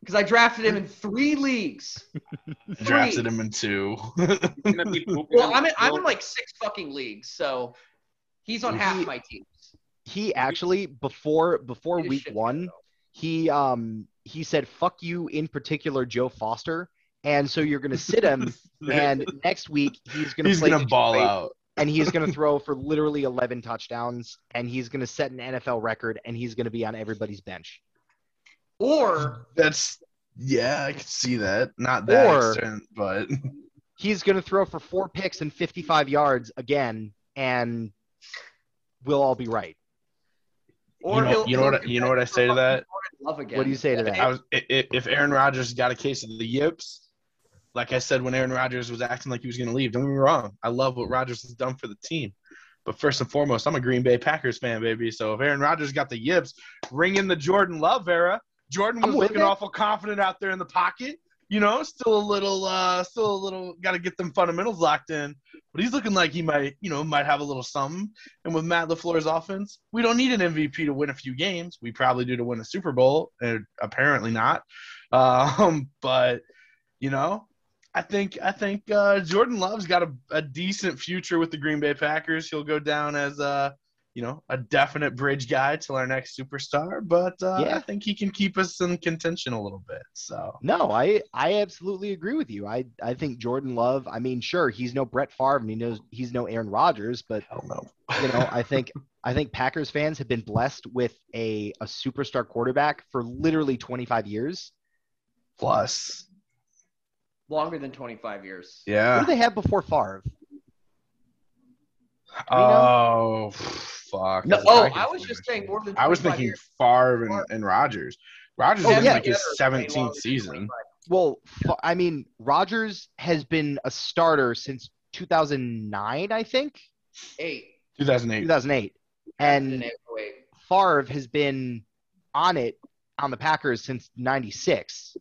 Because I drafted him in three leagues. Drafted him in two. Gonna be pooping Well, I'm in, I'm in like six fucking leagues, so he's on half my teams. he actually before before week shit one together, he um he said fuck you in particular Joe Foster and so you're going to sit him and next week he's going to He's play gonna ball Detroit, out. and he's going to throw for literally 11 touchdowns and he's going to set an NFL record and he's going to be on everybody's bench. Though. Or That's yeah, I can see that. Not that Or- extent, but He's going to throw for four picks and 55 yards again and we'll all be right. or you know, you know what you know what I say to that. love again. What do you say to that? I was i- i- if Aaron Rodgers got a case of the yips, like I said when Aaron Rodgers was acting like he was going to leave. Don't get me wrong, I love what Rodgers has done for the team, but first and foremost, I'm a Green Bay Packers fan, baby. So if Aaron Rodgers got the yips, ring in the Jordan Love era. Jordan was looking it. awful confident out there in the pocket. You know, still a little, uh, still a little, got to get them fundamentals locked in. But he's looking like he might, you know, might have a little something. And with Matt LaFleur's offense, we don't need an MVP to win a few games. We probably do to win a Super Bowl, and apparently not. Um, but you know, I think I think uh, Jordan Love's got a, a decent future with the Green Bay Packers. He'll go down as a you know a definite bridge guy till our next superstar. But uh, Yeah. I think he can keep us in contention a little bit. So No, I I absolutely agree with you. I I think Jordan Love, I mean, sure, he's no Brett Favre and he knows he's no Aaron Rodgers, but I don't know. you know, I think I think Packers fans have been blessed with a a superstar quarterback for literally 25 years. Plus, longer than 25 years. Yeah, What yeah. did they have before Favre? Oh fuck. No, oh, back I was just saying more than. I was thinking years. Favre and, and Rodgers. Rodgers Oh, is in yeah. like his 17th season. Well, I mean, Rodgers has been a starter since 2009, I think, Eight. 2008. 2008, and Wait. Oh, Favre has been on it on the Packers since '96.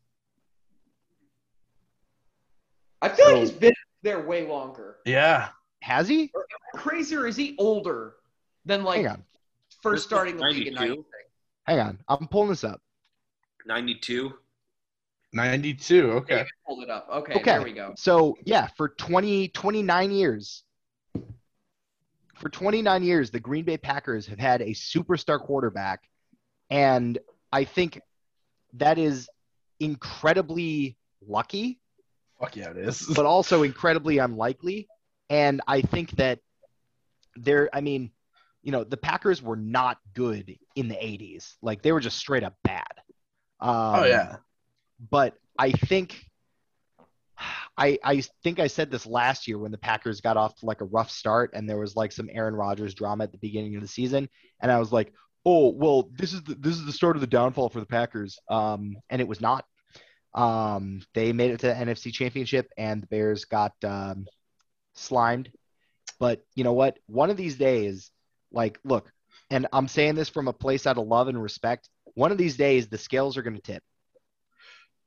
I feel like he's been there way longer. Yeah. Has he? Crazy, or is he older than like Hang on. first starting the league in 92? 93? Hang on. I'm pulling this up. 92. 92. Okay. Pulled it up. Okay, Okay. there we go. So yeah, for 20, 29 years, for 29 years, the Green Bay Packers have had a superstar quarterback, and I think that is incredibly lucky, Fuck yeah, it is. but also incredibly unlikely. And I think that there, I mean, you know, the Packers were not good in the 80s. Like they were just straight up bad. Um, oh yeah. but I think I I think I said this last year when the Packers got off to like a rough start and there was like some Aaron Rodgers drama at the beginning of the season and I was like, "Oh, well, this is the this is the start of the downfall for the Packers." Um and it was not. Um they made it to the NFC Championship and the Bears got um slimed. But you know what? One of these days, like look, and I'm saying this from a place out of love and respect, one of these days the scales are going to tip.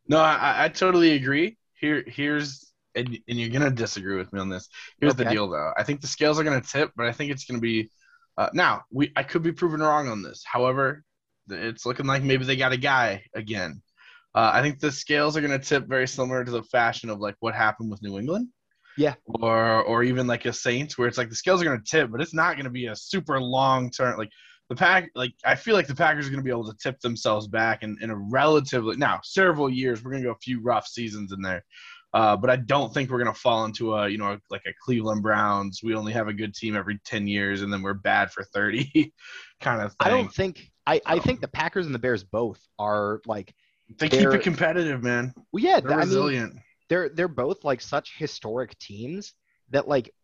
No, I, I totally agree. Here, here's, and, and you're gonna disagree with me on this. Here's the deal, though. I think the scales are gonna tip, but I think it's gonna be. Uh, now, we I could be proven wrong on this. However, it's looking like maybe they got a guy again. Uh, I think the scales are gonna tip very similar to the fashion of like what happened with New England. Yeah. Or or even like a Saints, where it's like the scales are gonna tip, but it's not gonna be a super long term. Like the pack, like I feel like the Packers are going to be able to tip themselves back in, in a relatively now several years. We're going to go a few rough seasons in there, uh, but I don't think we're going to fall into a you know like a Cleveland Browns. We only have a good team every ten years, and then we're bad for thirty, kind of thing. I don't think I, I think the Packers and the Bears both are like they keep it competitive, man. well yeah They're I mean resilient. They're they're both like such historic teams that like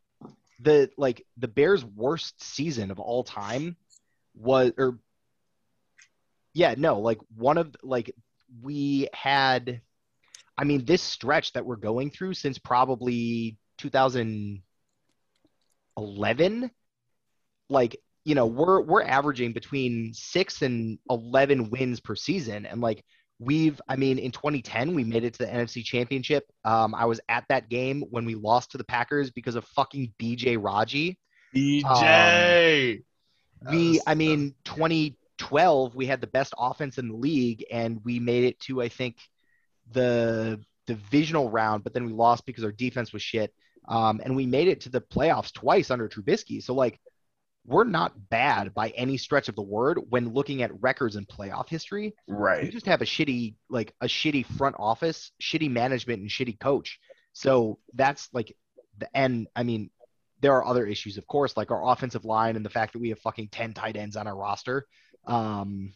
the like the Bears worst season of all time was or yeah no like one of like we had I mean this stretch that we're going through since probably 2011 like you know we're we're averaging between 6 and 11 wins per season. And like we've i mean in 2010 we made it to the nfc championship. Um, i was at that game when we lost to the packers because of fucking bj raji. Bj That we i mean 2012 we had the best offense in the league and we made it to i think the divisional round but then we lost because our defense was shit. Um, and we made it to the playoffs twice under Trubisky. So like we're not bad by any stretch of the word when looking at records and playoff history. Right. We just have a shitty like a shitty front office, shitty management, and shitty coach. So that's like the and I mean there are other issues, of course, like our offensive line and the fact that we have fucking ten tight ends on our roster. Um,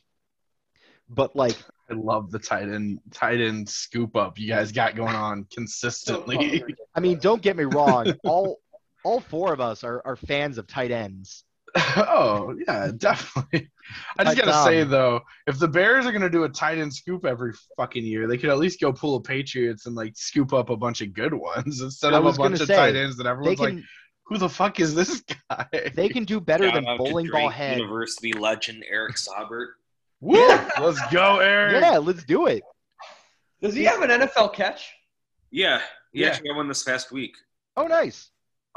but like I love the tight end tight end scoop up you guys got going on consistently. I mean, don't get me wrong, all all four of us are, are fans of tight ends. oh yeah, definitely. I just But, gotta say um, though, if the Bears are gonna do a tight end scoop every fucking year, they could at least go pull a Patriots and like scoop up a bunch of good ones instead of a bunch of say, tight ends that They everyone's like, who the fuck is this guy? they can do better Shout than bowling ball head. University legend Eric Saubert. Woo! Let's go, Eric. Yeah, let's do it. Does he have an NFL catch? Yeah, he Yeah. actually got one this past week. Oh, nice.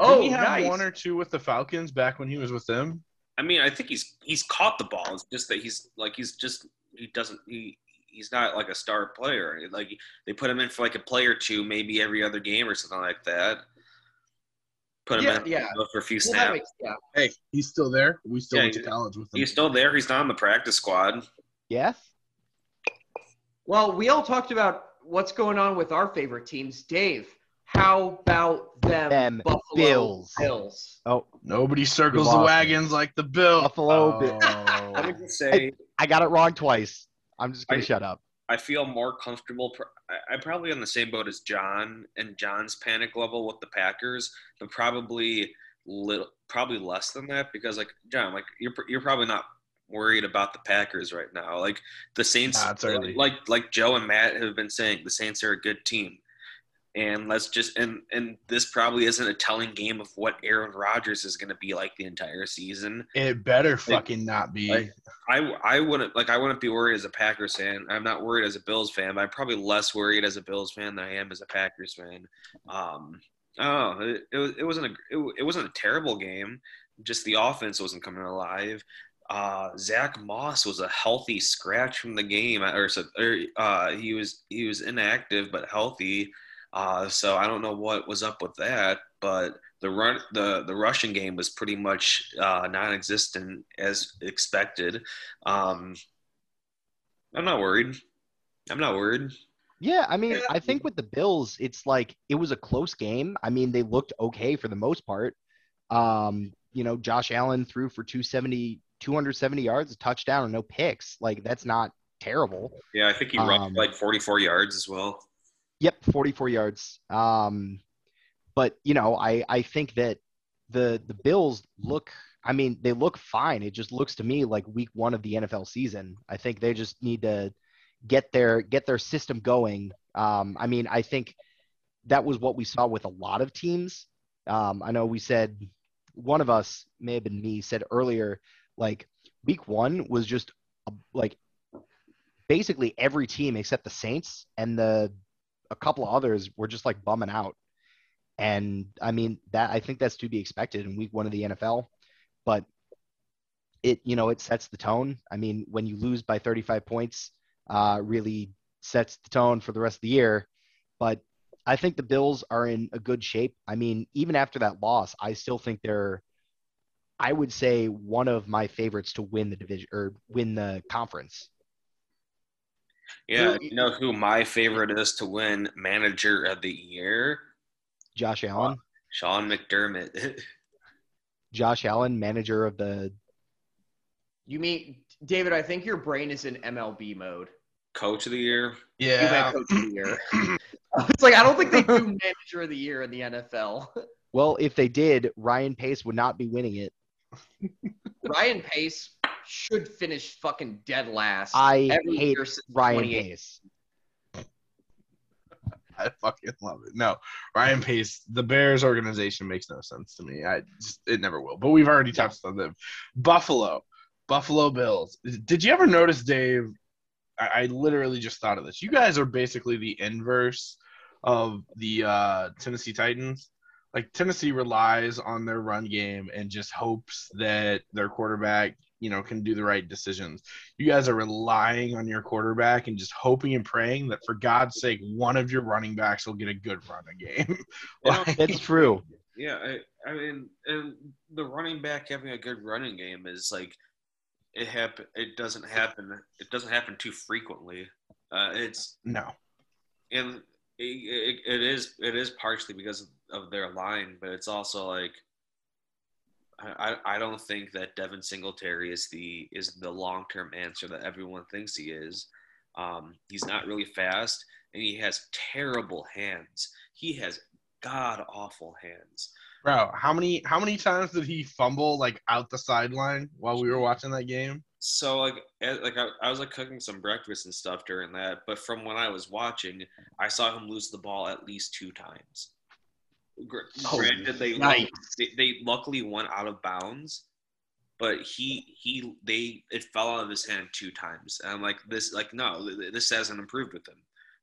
Oh, Didn't he oh, have nice. one or two with the Falcons back when he was with them? I mean, I think he's he's caught the ball. It's just that he's like he's just he doesn't he he's not like a star player. Like they put him in for like a play or two, maybe every other game or something like that. Put him Yeah, in yeah. for a few Well, snaps. makes, yeah. Hey, he's still there. We still Yeah, went to college with him. He's still there. He's not on the practice squad. Yeah. Well, we all talked about what's going on with our favorite teams. Dave, how about them, Them Buffalo Bills. Bills? Oh, Nobody circles the wagons like the oh. Bill. Buffalo Bill- I would just say I got it wrong twice. I'm just gonna I- shut up. I feel more comfortable. pr- I- I'm probably on the same boat as John and John's panic level with the Packers, but probably little, probably less than that because, like John, like you're you're probably not worried about the Packers right now. Like the Saints, Nah, like like Joe and Matt have been saying, the Saints are a good team. And let's just and and this probably isn't a telling game of what Aaron Rodgers is going to be like the entire season. It better fucking not be. Like, I I wouldn't like I wouldn't be worried as a Packers fan. I'm not worried as a Bills fan, but I'm probably less worried as a Bills fan than I am as a Packers fan. Um, oh, it, it it wasn't a it, it wasn't a terrible game. Just the offense wasn't coming alive. Uh, Zach Moss was a healthy scratch from the game, or, so, or uh, he was he was inactive but healthy. Uh, so I don't know what was up with that, but the run the the rushing game was pretty much uh, non-existent as expected. Um, I'm not worried. I'm not worried. Yeah, I mean, I think with the Bills, it's like it was a close game. I mean, they looked okay for the most part. Um, you know, Josh Allen threw for 270, 270 yards, a touchdown, and no picks. Like that's not terrible. Yeah, I think he rushed um, like 44 yards as well. Yep, 44 yards. Um, but you know, I I think that the the Bills look. I mean, they look fine. It just looks to me like week one of the NFL season. I think they just need to get their get their system going. Um, I mean, I think that was what we saw with a lot of teams. Um, I know we said one of us may have been me said earlier, like week one was just like basically every team except the Saints and the a couple of others were just like bumming out. And I mean that I think that's to be expected in week one of the NFL. But it you know it sets the tone. I mean when you lose by 35 points, uh, really sets the tone for the rest of the year. But I think the Bills are in a good shape. I mean even after that loss, I still think they're I would say one of my favorites to win the division or win the conference. Yeah, you know who my favorite is to win manager of the year? Josh Allen. Sean McDermott. Josh Allen, manager of the. You mean David? I think your brain is in MLB mode. Coach of the year. Yeah. Coach of the year. it's like I don't think they do manager of the year in the NFL. Well, if they did, Ryan Pace would not be winning it. Ryan Pace should finish fucking dead last. I hate Ryan Pace. I fucking love it. No, Ryan Pace, the Bears organization makes no sense to me. I just it never will. But we've already touched on them. Buffalo, Buffalo Bills. Did you ever notice, Dave? I, I literally just thought of this. You guys are basically the inverse of the uh, Tennessee Titans like Tennessee relies on their run game and just hopes that their quarterback, you know, can do the right decisions. You guys are relying on your quarterback and just hoping and praying that for God's sake, one of your running backs will get a good running game. like, That's true. Yeah, I, I mean, and the running back having a good running game is like it happen. It doesn't happen. It doesn't happen too frequently. Uh, it's no, and it, it is it is partially because of their line, but it's also like I, I don't think that Devin Singletary is the is the long term answer that everyone thinks he is. Um, he's not really fast, and he has terrible hands. He has god awful hands. Bro, how many how many times did he fumble like out the sideline while we were watching that game? so like like I, I, was like cooking some breakfast and stuff during that but from when i was watching i saw him lose the ball at least two times granted they, they, they luckily went out of bounds but he he they it fell out of his hand two times and i'm like this like no this hasn't improved with him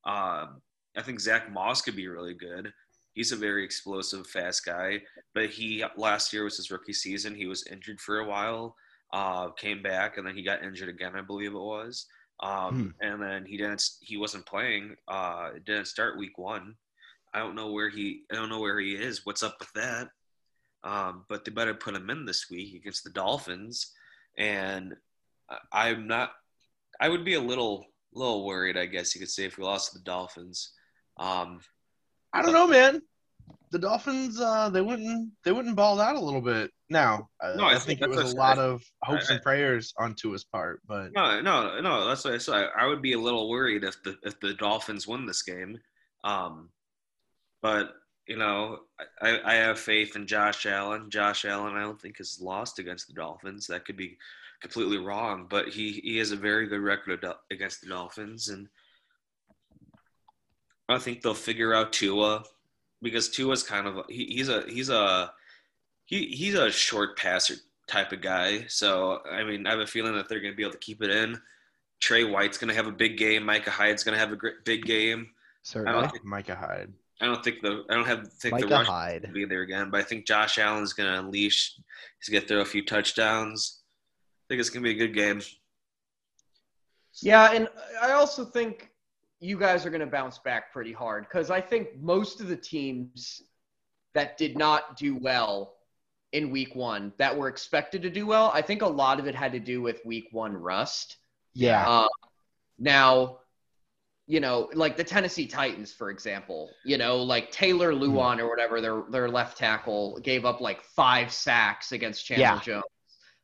um, i think zach moss could be really good he's a very explosive fast guy but he last year was his rookie season he was injured for a while uh, came back, and then he got injured again, I believe it was. Um, hmm. And then he didn't. He wasn't playing. Uh, didn't start week one. I don't know where he. I don't know where he is. What's up with that? Um, but they better put him in this week against the Dolphins. And I'm not. I would be a little, little worried. I guess you could say if we lost to the Dolphins. Um, I don't know, man the Dolphins uh, they wouldn't they wouldn't ball out a little bit. Now, no, I, I think, think it was a lot of hopes I, and prayers on Tua's part, but no, no, no. That's what I said. I would be a little worried if the if the Dolphins win this game. Um, but you know, I, I have faith in Josh Allen. Josh Allen, I don't think has lost against the Dolphins. That could be completely wrong, but he he has a very good record against the Dolphins, and I think they'll figure out Tua because Tua's kind of he, he's a he's a he, he's a short passer type of guy. So I mean, I have a feeling that they're going to be able to keep it in. Trey White's going to have a big game. Micah Hyde's going to have a great, big game. Certainly. think- Micah Hyde. I don't think the I don't have think the Micah rush Hyde. will be there again, but I think Josh Allen's going to unleash. He's going to throw a few touchdowns. I think it's going to be a good game. Yeah, and I also think you guys are going to bounce back pretty hard because I think most of the teams that did not do well in week one that were expected to do well, I think a lot of it had to do with week one rust. Yeah. Uh, now, you know, like the Tennessee Titans, for example, you know, like Taylor Lewan or whatever, their their left tackle gave up like five sacks against Chandler Yeah. Jones.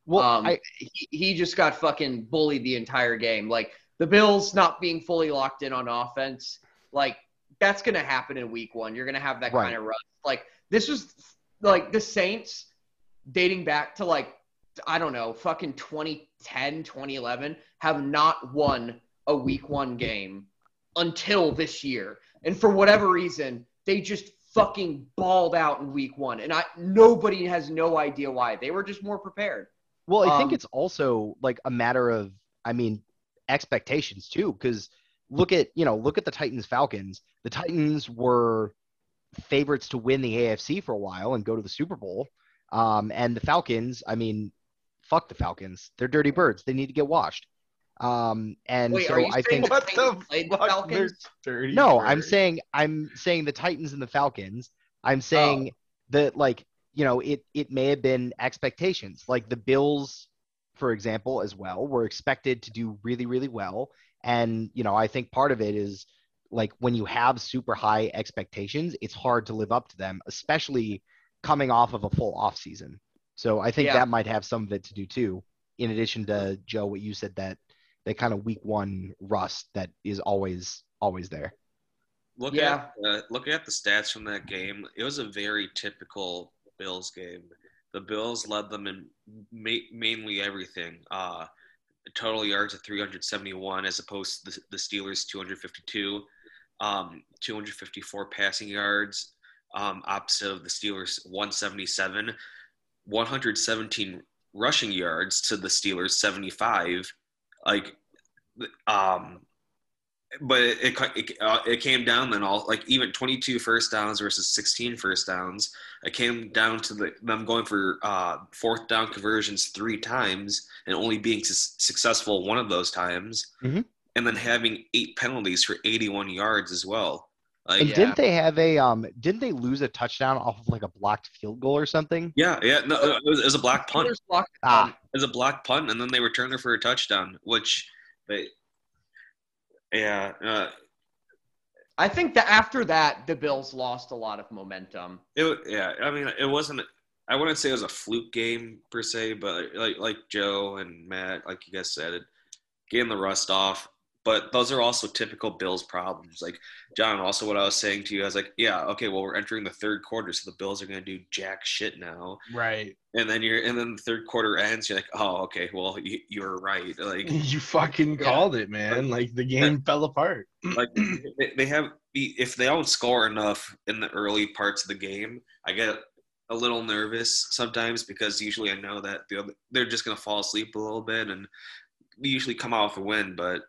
well, um, I, he, he just got fucking bullied the entire game. Like the Bills not being fully locked in on offense, like that's gonna happen in week one. You're gonna have that Right. kind of run. Like this was like the Saints dating back to like I don't know, fucking 2010, 2011 have not won a week one game until this year. And for whatever reason, they just fucking balled out in week one. And I nobody has no idea why. They were just more prepared. Well, I think Um, it's also like a matter of, I mean, expectations too. Because look at you know look at the Titans Falcons. The Titans were favorites to win the AFC for a while and go to the Super Bowl. Um, and the Falcons, I mean, fuck the Falcons. They're dirty birds. They need to get washed. Um, and Wait, so are you I saying think the Titans played the Falcons? no, I'm saying I'm saying the Titans and the Falcons. Oh. I'm saying that like you know it it may have been expectations. Like the Bills, for example, as well, were expected to do really really well, and you know I think part of it is like when you have super high expectations, it's hard to live up to them, especially coming off of a full off season. So I think Yeah. that might have some of it to do too. In addition to Joe, what you said that that kind of week one rust that is always always there. Look Yeah. at uh, looking at the stats from that game. It was a very typical Bills game. The Bills led them in ma- mainly everything. Uh, total yards of 371 as opposed to the, the Steelers 252. Um, 254 passing yards, um, opposite of the Steelers 177. 117 rushing yards to the Steelers 75. Like, um, but it it, it, uh, it came down then all like even 22 first downs versus 16 first downs. It came down to the, them going for uh, fourth down conversions three times and only being su- successful one of those times. Mhm. and then having eight penalties for 81 yards as well like And Yeah. didn't they have a um? Didn't they lose a touchdown off of like a blocked field goal or something? yeah yeah no it was, it was a black punt Steelers blocked Ah. punt. it was a black punt and then they returned it for a touchdown which they yeah uh, I think that after that, the Bills lost a lot of momentum. It yeah, I mean, it wasn't. I wouldn't say it was a fluke game per se, but like like Joe and Matt, like you guys said, it getting the rust off. But those are also typical Bills problems. Like John, also what I was saying to you, I was like, yeah, okay, well we're entering the third quarter, so the Bills are going to do jack shit now. Right. And then you're, and then the third quarter ends. You're like, oh, okay, well you, you were right. Like You fucking Yeah. called it, man. Like the game fell apart. like they, have if they don't score enough in the early parts of the game i get a little nervous sometimes because usually i know that they're just going to fall asleep a little bit and usually come out with a win but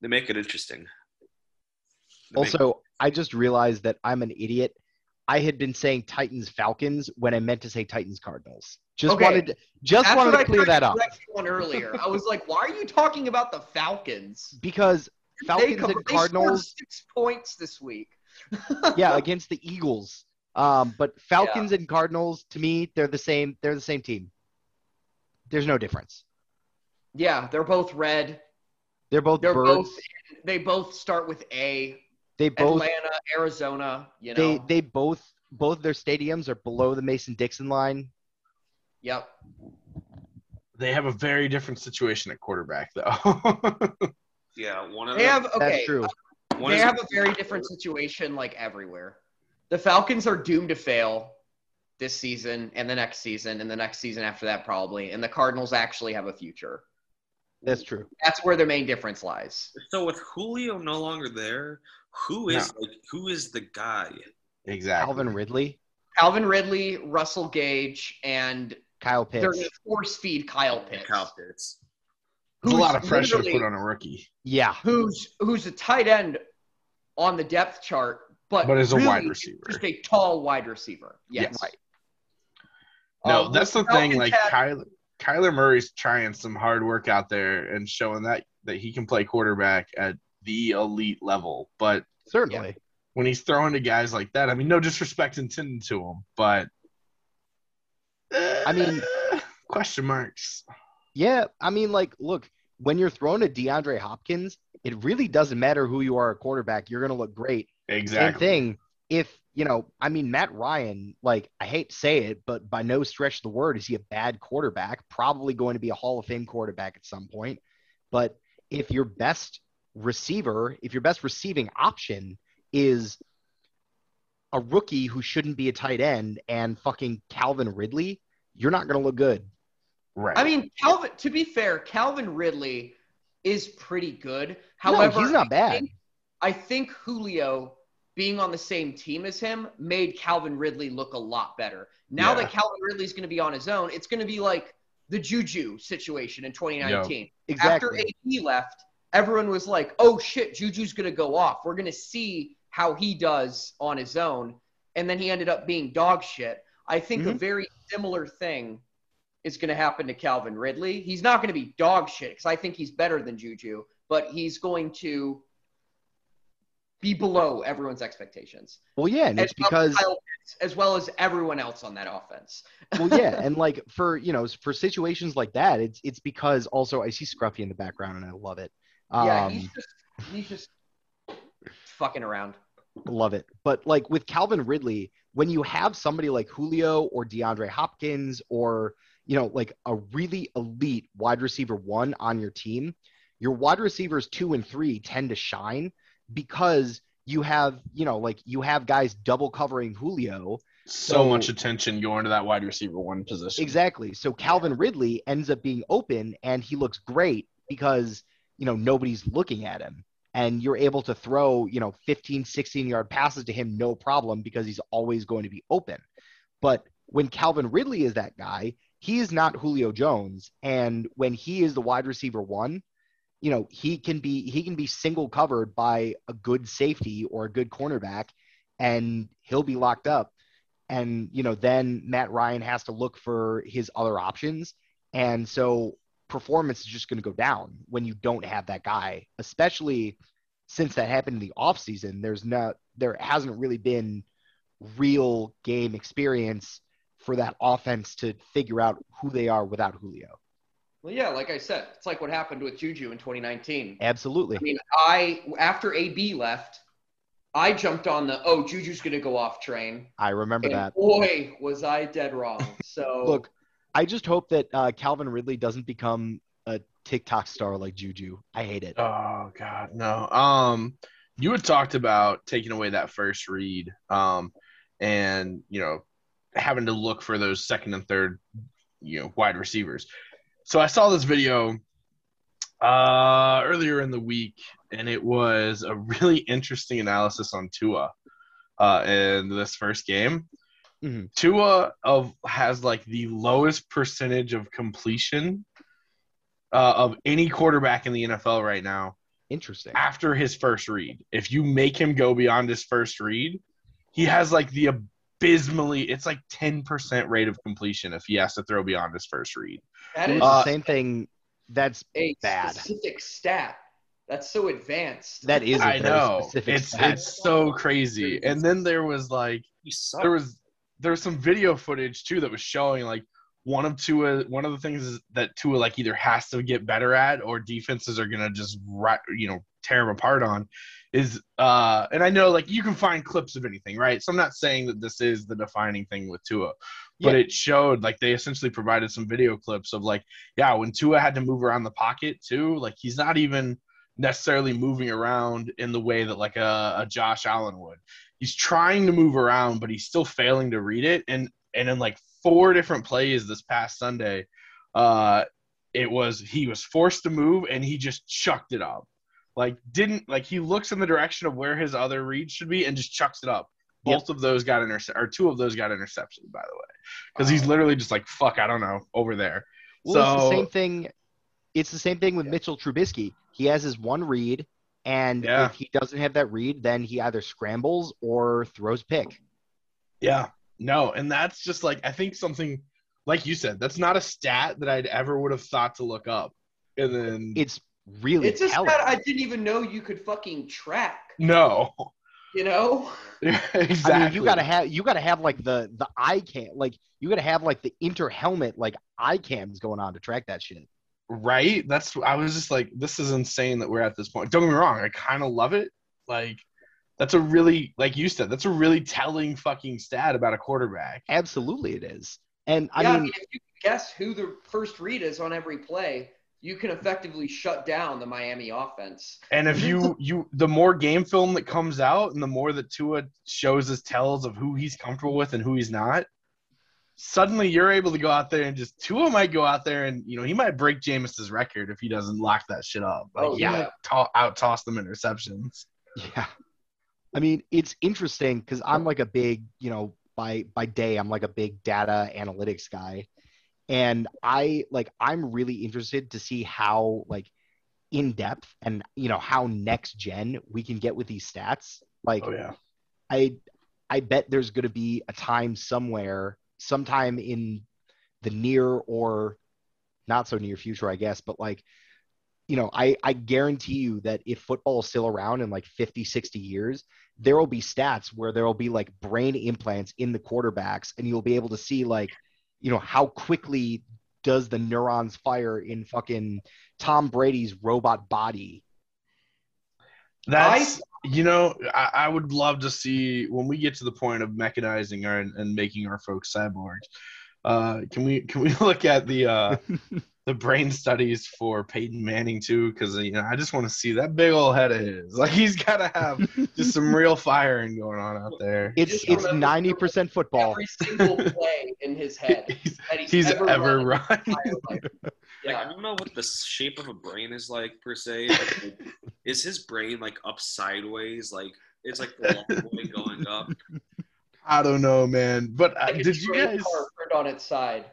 they make it interesting They make- Also, I just realized that I'm an idiot. I had been saying Titans Falcons when I meant to say Titans Cardinals. Just Okay. wanted to, just That's wanted to I clear that up correct you on earlier. I was like, why are you talking about the Falcons? because They Falcons co- and they Cardinals, six points this week. yeah, against the Eagles. Um, but Falcons and Cardinals, to me, they're the same. They're the same team. There's no difference. Yeah, they're both red. They're both They're birds. both. They both start with A. they both Atlanta, Arizona. You they know. they they both both their stadiums are below the Mason Dixon line. yep. They have a very different situation at quarterback, though. yeah one of They them have okay. That's true. one They have a very different situation, like everywhere. The Falcons are doomed to fail this season and the next season and the next season after that probably. And the Cardinals actually have a future. That's true. That's where the main difference lies. So with Julio no longer there, who is like who is the guy? Exactly. Calvin Ridley, Calvin Ridley, Russell Gage, and Kyle they're Pitts. going to force feed Kyle Pitts, Kyle Pitts. There's a lot of pressure to put on a rookie, Yeah, who's who's a tight end on the depth chart, but but as a wide receiver. just a tall wide receiver. Yes, Yes. No, Um, that's the the thing. Like had- Kyler, Kyler Murray's trying some hard work out there and showing that that he can play quarterback at the elite level. But certainly. when he's throwing to guys like that, I mean, no disrespect intended to him, but I mean- uh, question marks. Yeah, I mean, like, look, when you're throwing to DeAndre Hopkins, it really doesn't matter who you are at quarterback. You're going to look great. Exactly. Same thing. If, you know, I mean, Matt Ryan, like, I hate to say it, but by no stretch of the word is he a bad quarterback. Probably going to be a Hall of Fame quarterback at some point. But if your best receiver, if your best receiving option is a rookie who shouldn't be a tight end and fucking Calvin Ridley, you're not going to look good. Right. I mean, Calvin. To be fair, Calvin Ridley is pretty good. However, no, he's not I bad. think- I think Julio being on the same team as him made Calvin Ridley look a lot better. Now Yeah. that Calvin Ridley's going to be on his own, it's going to be like the Juju situation in 2019. After Exactly. AB left, everyone was like, "Oh shit, Juju's going to go off. We're going to see how he does on his own." And then he ended up being dog shit. I think a Mhm. very similar thing is going to happen to Calvin Ridley. He's not going to be dog shit because I think he's better than Juju, but he's going to be below everyone's expectations. Well, yeah, and it's As well as because as well as everyone else on that offense. well, yeah, and like for you know for situations like that, it's it's because also I see Scruffy in the background and I love it. Um, yeah, he's just he's just fucking around. love it. But like with Calvin Ridley, when you have somebody like Julio or DeAndre Hopkins or you know like a really elite wide receiver one on your team, your wide receivers two and three tend to shine because you have you know like you have guys double covering Julio so, so- much attention going to that wide receiver one position. Exactly. So Calvin Ridley ends up being open and he looks great because, you know, nobody's looking at him. And you're able to throw, you know, 15, 16 yard passes to him no problem because he's always going to be open. But when Calvin Ridley is that guy, he is not Julio Jones. And when he is the wide receiver one, you know, he can be he can be single covered by a good safety or a good cornerback and he'll be locked up. And you know then Matt Ryan has to look for his other options. And so performance is just going to go down when you don't have that guy especially since that happened in the offseason. There's not there hasn't really been real game experience for that offense to figure out who they are without Julio Well, yeah, like I said, it's like what happened with Juju in 2019. absolutely I mean, I after AB left, I jumped on the oh Juju's gonna go off train, I remember and that boy was I dead wrong. So look I just hope that uh, Calvin Ridley doesn't become a TikTok star like Juju I hate it Oh God, no. Um, you had talked about taking away that first read, um, and you know, having to look for those second and third, you know, wide receivers. So I saw this video uh earlier in the week, and it was a really interesting analysis on Tua, uh, in this first game. Mhm. Tua of has like the lowest percentage of completion uh, of any quarterback in the NFL right now interesting after his first read. If you make him go beyond his first read, he has like the abysmally it's like 10% rate of completion if he has to throw beyond his first read. That is It's is the Uh, same thing that's a bad. specific stat. That's so advanced. that is a I know. specific It's stat. it's so crazy. And then there was like there was there was some video footage too that was showing like one of Tua one of the things that Tua like either has to get better at or defenses are gonna just ri- you know tear him apart on is uh and I know like you can find clips of anything right so I'm not saying that this is the defining thing with Tua but Yeah. it showed like they essentially provided some video clips of like yeah when Tua had to move around the pocket too like he's not even necessarily moving around in the way that like a, a Josh Allen would he's trying to move around, but he's still failing to read it. And and in like four different plays this past Sunday, uh, it was he was forced to move and he just chucked it up. Like didn't like he looks in the direction of where his other read should be and just chucks it up. Yep. Both of those got intercept or two of those got interceptions, by the way, because he's literally just like fuck, I don't know, over there. Well, it's the same thing. It's the same thing with Mitchell Trubisky. He has his one read, and Yeah. if he doesn't have that read, then he either scrambles or throws pick. Yeah, no, and that's just like I think something like you said. That's not a stat that I'd ever would have thought to look up, and then It's really It's just telling. stat I didn't even know you could fucking track. no, You know? exactly. I mean, you gotta have you gotta have like the the eye cam, like you gotta have like the inter helmet like eye cams going on to track that shit. right. That's I was just like, this is insane that we're at this point. Don't get me wrong, I kind of love it. Like, that's a really like you said, that's a really telling fucking stat about a quarterback. Absolutely, it is. And I yeah, I mean, mean, if you guess who the first read is on every play, you can effectively shut down the Miami offense. And if you you the more game film that comes out, and the more that Tua shows us tells of who he's comfortable with and who he's not, suddenly you're able to go out there and just Tua might go out there and you know he might break Jameis's record if he doesn't lock that shit up. Like Oh, he yeah. might to- out toss them interceptions. Yeah. I mean, it's interesting because I'm like a big, you know, by by day, I'm like a big data analytics guy. And I like I'm really interested to see how like in depth and you know how next gen we can get with these stats. Like Oh yeah. I I bet there's going to be a time somewhere, sometime in the near or not so near future, I guess, but like, you know, I, I guarantee you that if football is still around in like 50, 60 years, there will be stats where there will be like brain implants in the quarterbacks and you'll be able to see like, you know, how quickly does the neurons fire in fucking Tom Brady's robot body. That's you know I, I would love to see when we get to the point of mechanizing our and making our folks cyborgs. Uh, can we can we look at the uh, the brain studies for Peyton Manning too? Because you know I just want to see that big old head of his. Like he's got to have just some real firing going on out there. It's Just it's 90% football. Every single play in his head he's, that he's, he's ever, ever run run. in his. Like, I don't know what the shape of a brain is like per se. Like, like, is his brain like up sideways? Like it's like the long way going up. I don't know, man. But uh, Like did you train guys car turned on its side.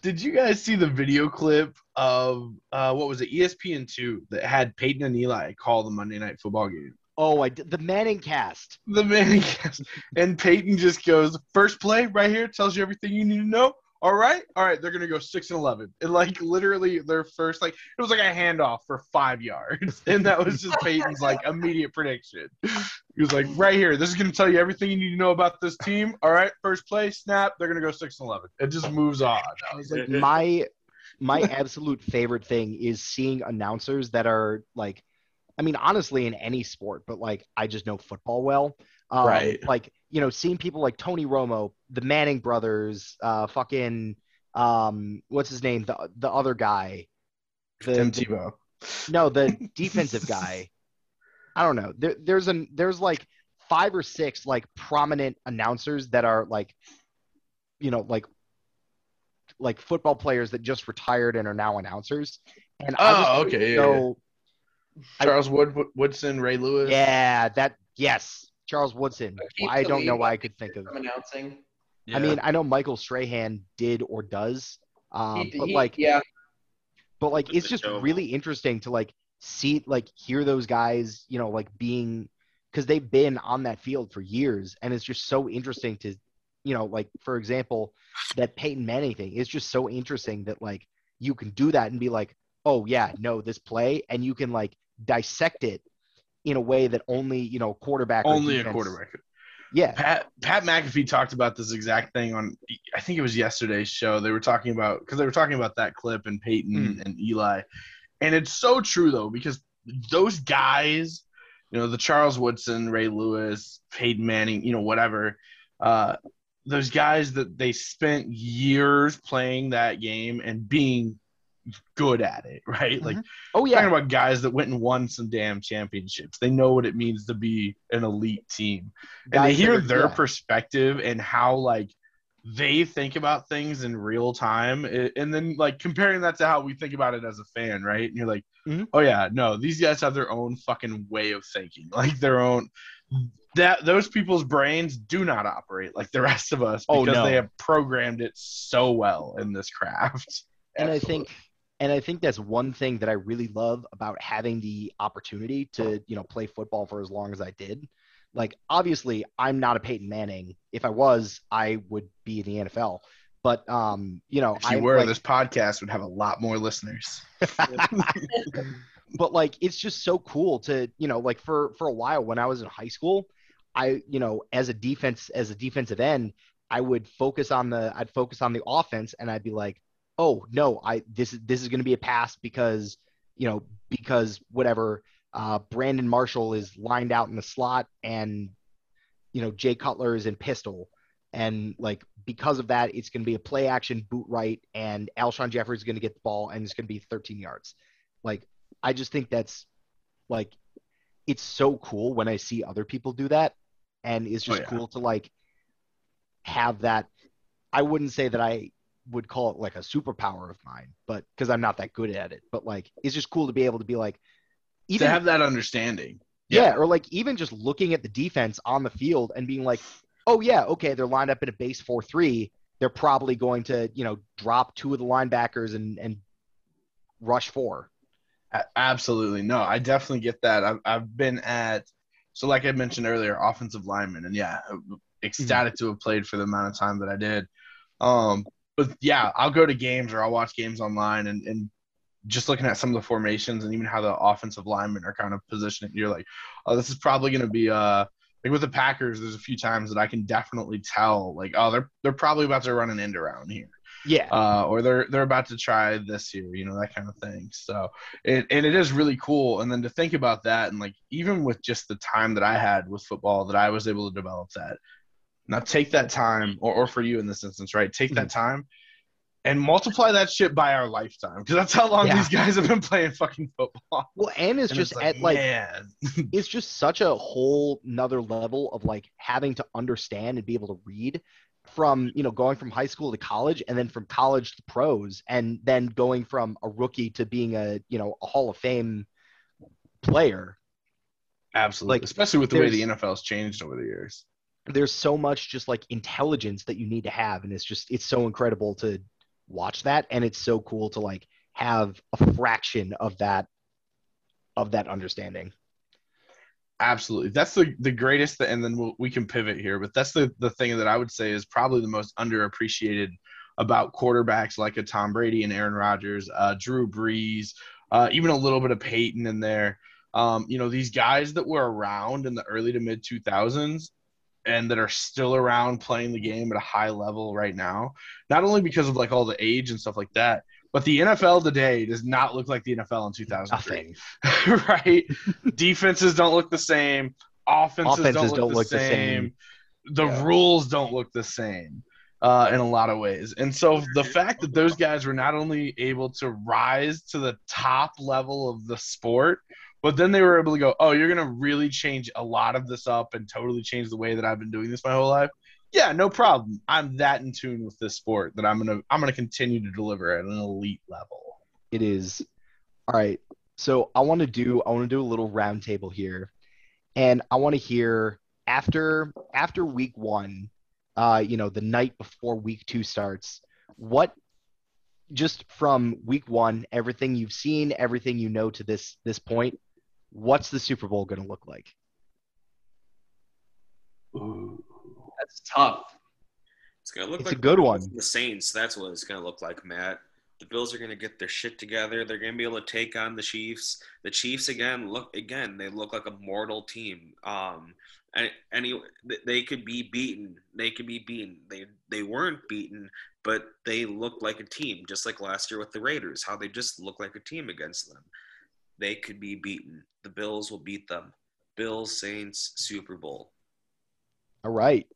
Did you guys see the video clip of uh, what was it ESPN two that had Peyton and Eli call the Monday Night Football game? Oh, I did the Manning cast. the Manning cast. And Peyton just goes, first play right here tells you everything you need to know. All right, all right, they're gonna go six and eleven. And like literally their first like it was like a handoff for five yards. And that was just Peyton's like immediate prediction. He was like, right here, this is gonna tell you everything you need to know about this team. All right, first play, snap, they're gonna go six and eleven. It just moves on. I was like, my my absolute favorite thing is seeing announcers that are like i mean honestly in any sport but like i just know football well um, Right. like you know seeing people like tony romo the manning brothers uh fucking um what's his name? The the other guy. The, Tim the- Tebow. no the defensive guy. I don't know. There, there's an there's like five or six like prominent announcers that are like you know like like football players that just retired and are now announcers. And Oh, okay, yeah, know- I- Charles Wood Woodson, Ray Lewis. yeah that yes charles woodson. I don't know why i could think of From announcing. i mean i know michael strahan did or does um, He- but he- like yeah, but like it's the just Joe. really interesting to like see like hear those guys you know like being because they've been on that field for years and it's just so interesting to you know like for example that peyton manning thing. Is just so interesting that like you can do that and be like oh yeah no this play and you can like dissect it in a way that only you know quarterback only a quarterback. yeah Pat Pat McAfee talked about this exact thing on I think it was yesterday's show. They were talking about because they were talking about that clip and Peyton Hmm. and Eli, and it's so true though because those guys, you know, the Charles Woodson, Ray Lewis, Peyton Manning, you know, whatever, uh, those guys that they spent years playing that game and being good at it, right? Like oh yeah, talking about guys that went and won some damn championships. They know what it means to be an elite team and to Guys that hear are- their yeah. perspective and how like they think about things in real time and then like comparing that to how we think about it as a fan right and you're like Mhm. oh yeah no these guys have their own fucking way of thinking like their own that those people's brains do not operate like the rest of us Oh, because no. they have programmed it so well in this craft and I think and I think that's one thing that I really love about having the opportunity to, you know, play football for as long as I did. Like obviously I'm not a Peyton Manning. If I was, I would be in the NFL. But um, you know, if you I were like, this podcast would have a lot more listeners but like it's just so cool to, you know, like for for a while when I was in high school, I, you know, as a defense as a defensive end, I would focus on the I'd focus on the offense and I'd be like, "Oh, no, I this is this is going to be a pass because, you know, because whatever uh Brandon Marshall is lined out in the slot and you know, Jay Cutler is in pistol and like because of that, it's going to be a play action boot right and Alshon Jeffery is going to get the ball and it's going to be 13 yards. Like I just think that's like it's so cool when I see other people do that and it's Oh, just yeah. cool to like have that I wouldn't say that I would call it like a superpower of mine, but because I'm not that good at it. But like it's just cool to be able to be like even to have that understanding yeah, or like even just looking at the defense on the field and being like, oh yeah, okay, they're lined up in a base four three. They're probably going to, you know, drop two of the linebackers and and rush four. Absolutely. No, I definitely get that. I've, I've been at, so like I mentioned earlier, offensive lineman. And yeah, ecstatic to have played for the amount of time that I did. Um, but yeah, I'll go to games or I'll watch games online and, and just looking at some of the formations and even how the offensive linemen are kind of positioning, you're like, oh, this is probably going to be, uh, like with the Packers, there's a few times that I can definitely tell, like, oh, they're they're probably about to run an end around here Yeah, uh, or they're they're about to try this year, you know, that kind of thing. So it and it is really cool. And then to think about that and like even with just the time that I had with football that I was able to develop that. Now take that time, or, or for you in this instance, right? Take that hmm. time and multiply that shit by our lifetime. Because that's how long Yeah. these guys have been playing fucking football. well, and it's And just at like man. it's just such a whole nother level of like having to understand and be able to read from you know going from high school to college and then from college to pros and then going from a rookie to being a you know a hall of fame player Absolutely. Like, Especially with the way the there's- NFL has changed over the years. There's so much just like intelligence that you need to have and it's just it's so incredible to watch that and it's so cool to like have a fraction of that of that understanding Absolutely. That's the, the greatest, and then we'll, we can pivot here, but that's the, the thing that I would say is probably the most underappreciated about quarterbacks like a Tom Brady and Aaron Rodgers, uh, Drew Brees, uh, even a little bit of Peyton in there. Um, you know, these guys that were around in the early to mid 2000s and that are still around playing the game at a high level right now, not only because of like all the age and stuff like that, but the NFL today does not look like the NFL in 2003 nothing right? Defenses don't look the same. Offenses, Offenses don't, look, the, same. The Yeah. rules don't look the same uh, in a lot of ways. And so the fact that those guys were not only able to rise to the top level of the sport, but then they were able to go, oh, you're going to really change a lot of this up and totally change the way that I've been doing this my whole life. Yeah, no problem. I'm that in tune with this sport that I'm gonna I'm gonna continue to deliver at an elite level. It is. All right. So I want to do I want to do a little roundtable here, and I want to hear after after week one, uh, you know, the night before week two starts, what just from week one, everything you've seen, everything you know to this this point, what's the Super Bowl going to look like? That's tough. It's gonna look It's a good one. The Saints. That's what it's gonna look like, Matt. The Bills are gonna get their shit together. They're gonna be able to take on the Chiefs. The Chiefs again look again. They look like a mortal team. Um, and any they could be beaten. They could be beaten. They they weren't beaten, but they looked like a team, just like last year with the Raiders. How they just looked like a team against them. They could be beaten. The Bills will beat them. Bills Saints Super Bowl. All right.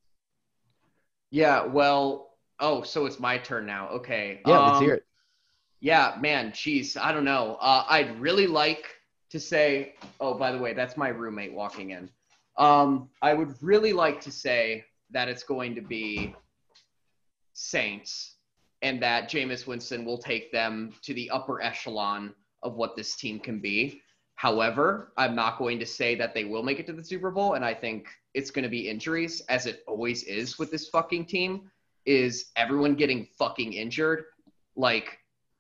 Yeah, well, oh, so it's my turn now. Okay. Yeah, let's Um, hear it. Yeah, man, geez, I don't know. Uh, I'd really like to say, oh, by the way, that's my roommate walking in. Um, I would really like to say that it's going to be Saints and that Jameis Winston will take them to the upper echelon of what this team can be. However, I'm not going to say that they will make it to the Super Bowl, and I think it's going to be injuries, as it always is with this fucking team. Is everyone getting fucking injured? Like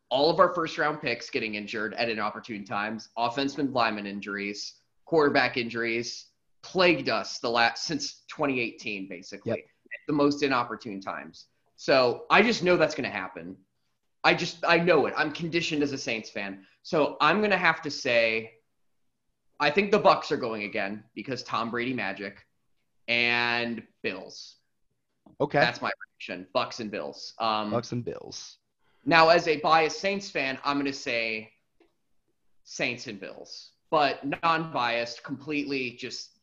all of our first round picks getting injured at inopportune times, offenseman lineman injuries, quarterback injuries, plagued us the last since 2018, basically, Yep. at the most inopportune times. So I just know that's going to happen. I just I know it. I'm conditioned as a Saints fan. So I'm going to have to say I think the Bucks are going again because Tom Brady magic and Bills. Okay. That's my prediction. Bucks and Bills. Um, Bucks and Bills. now, as a biased Saints fan, I'm going to say Saints and Bills, but non-biased, completely just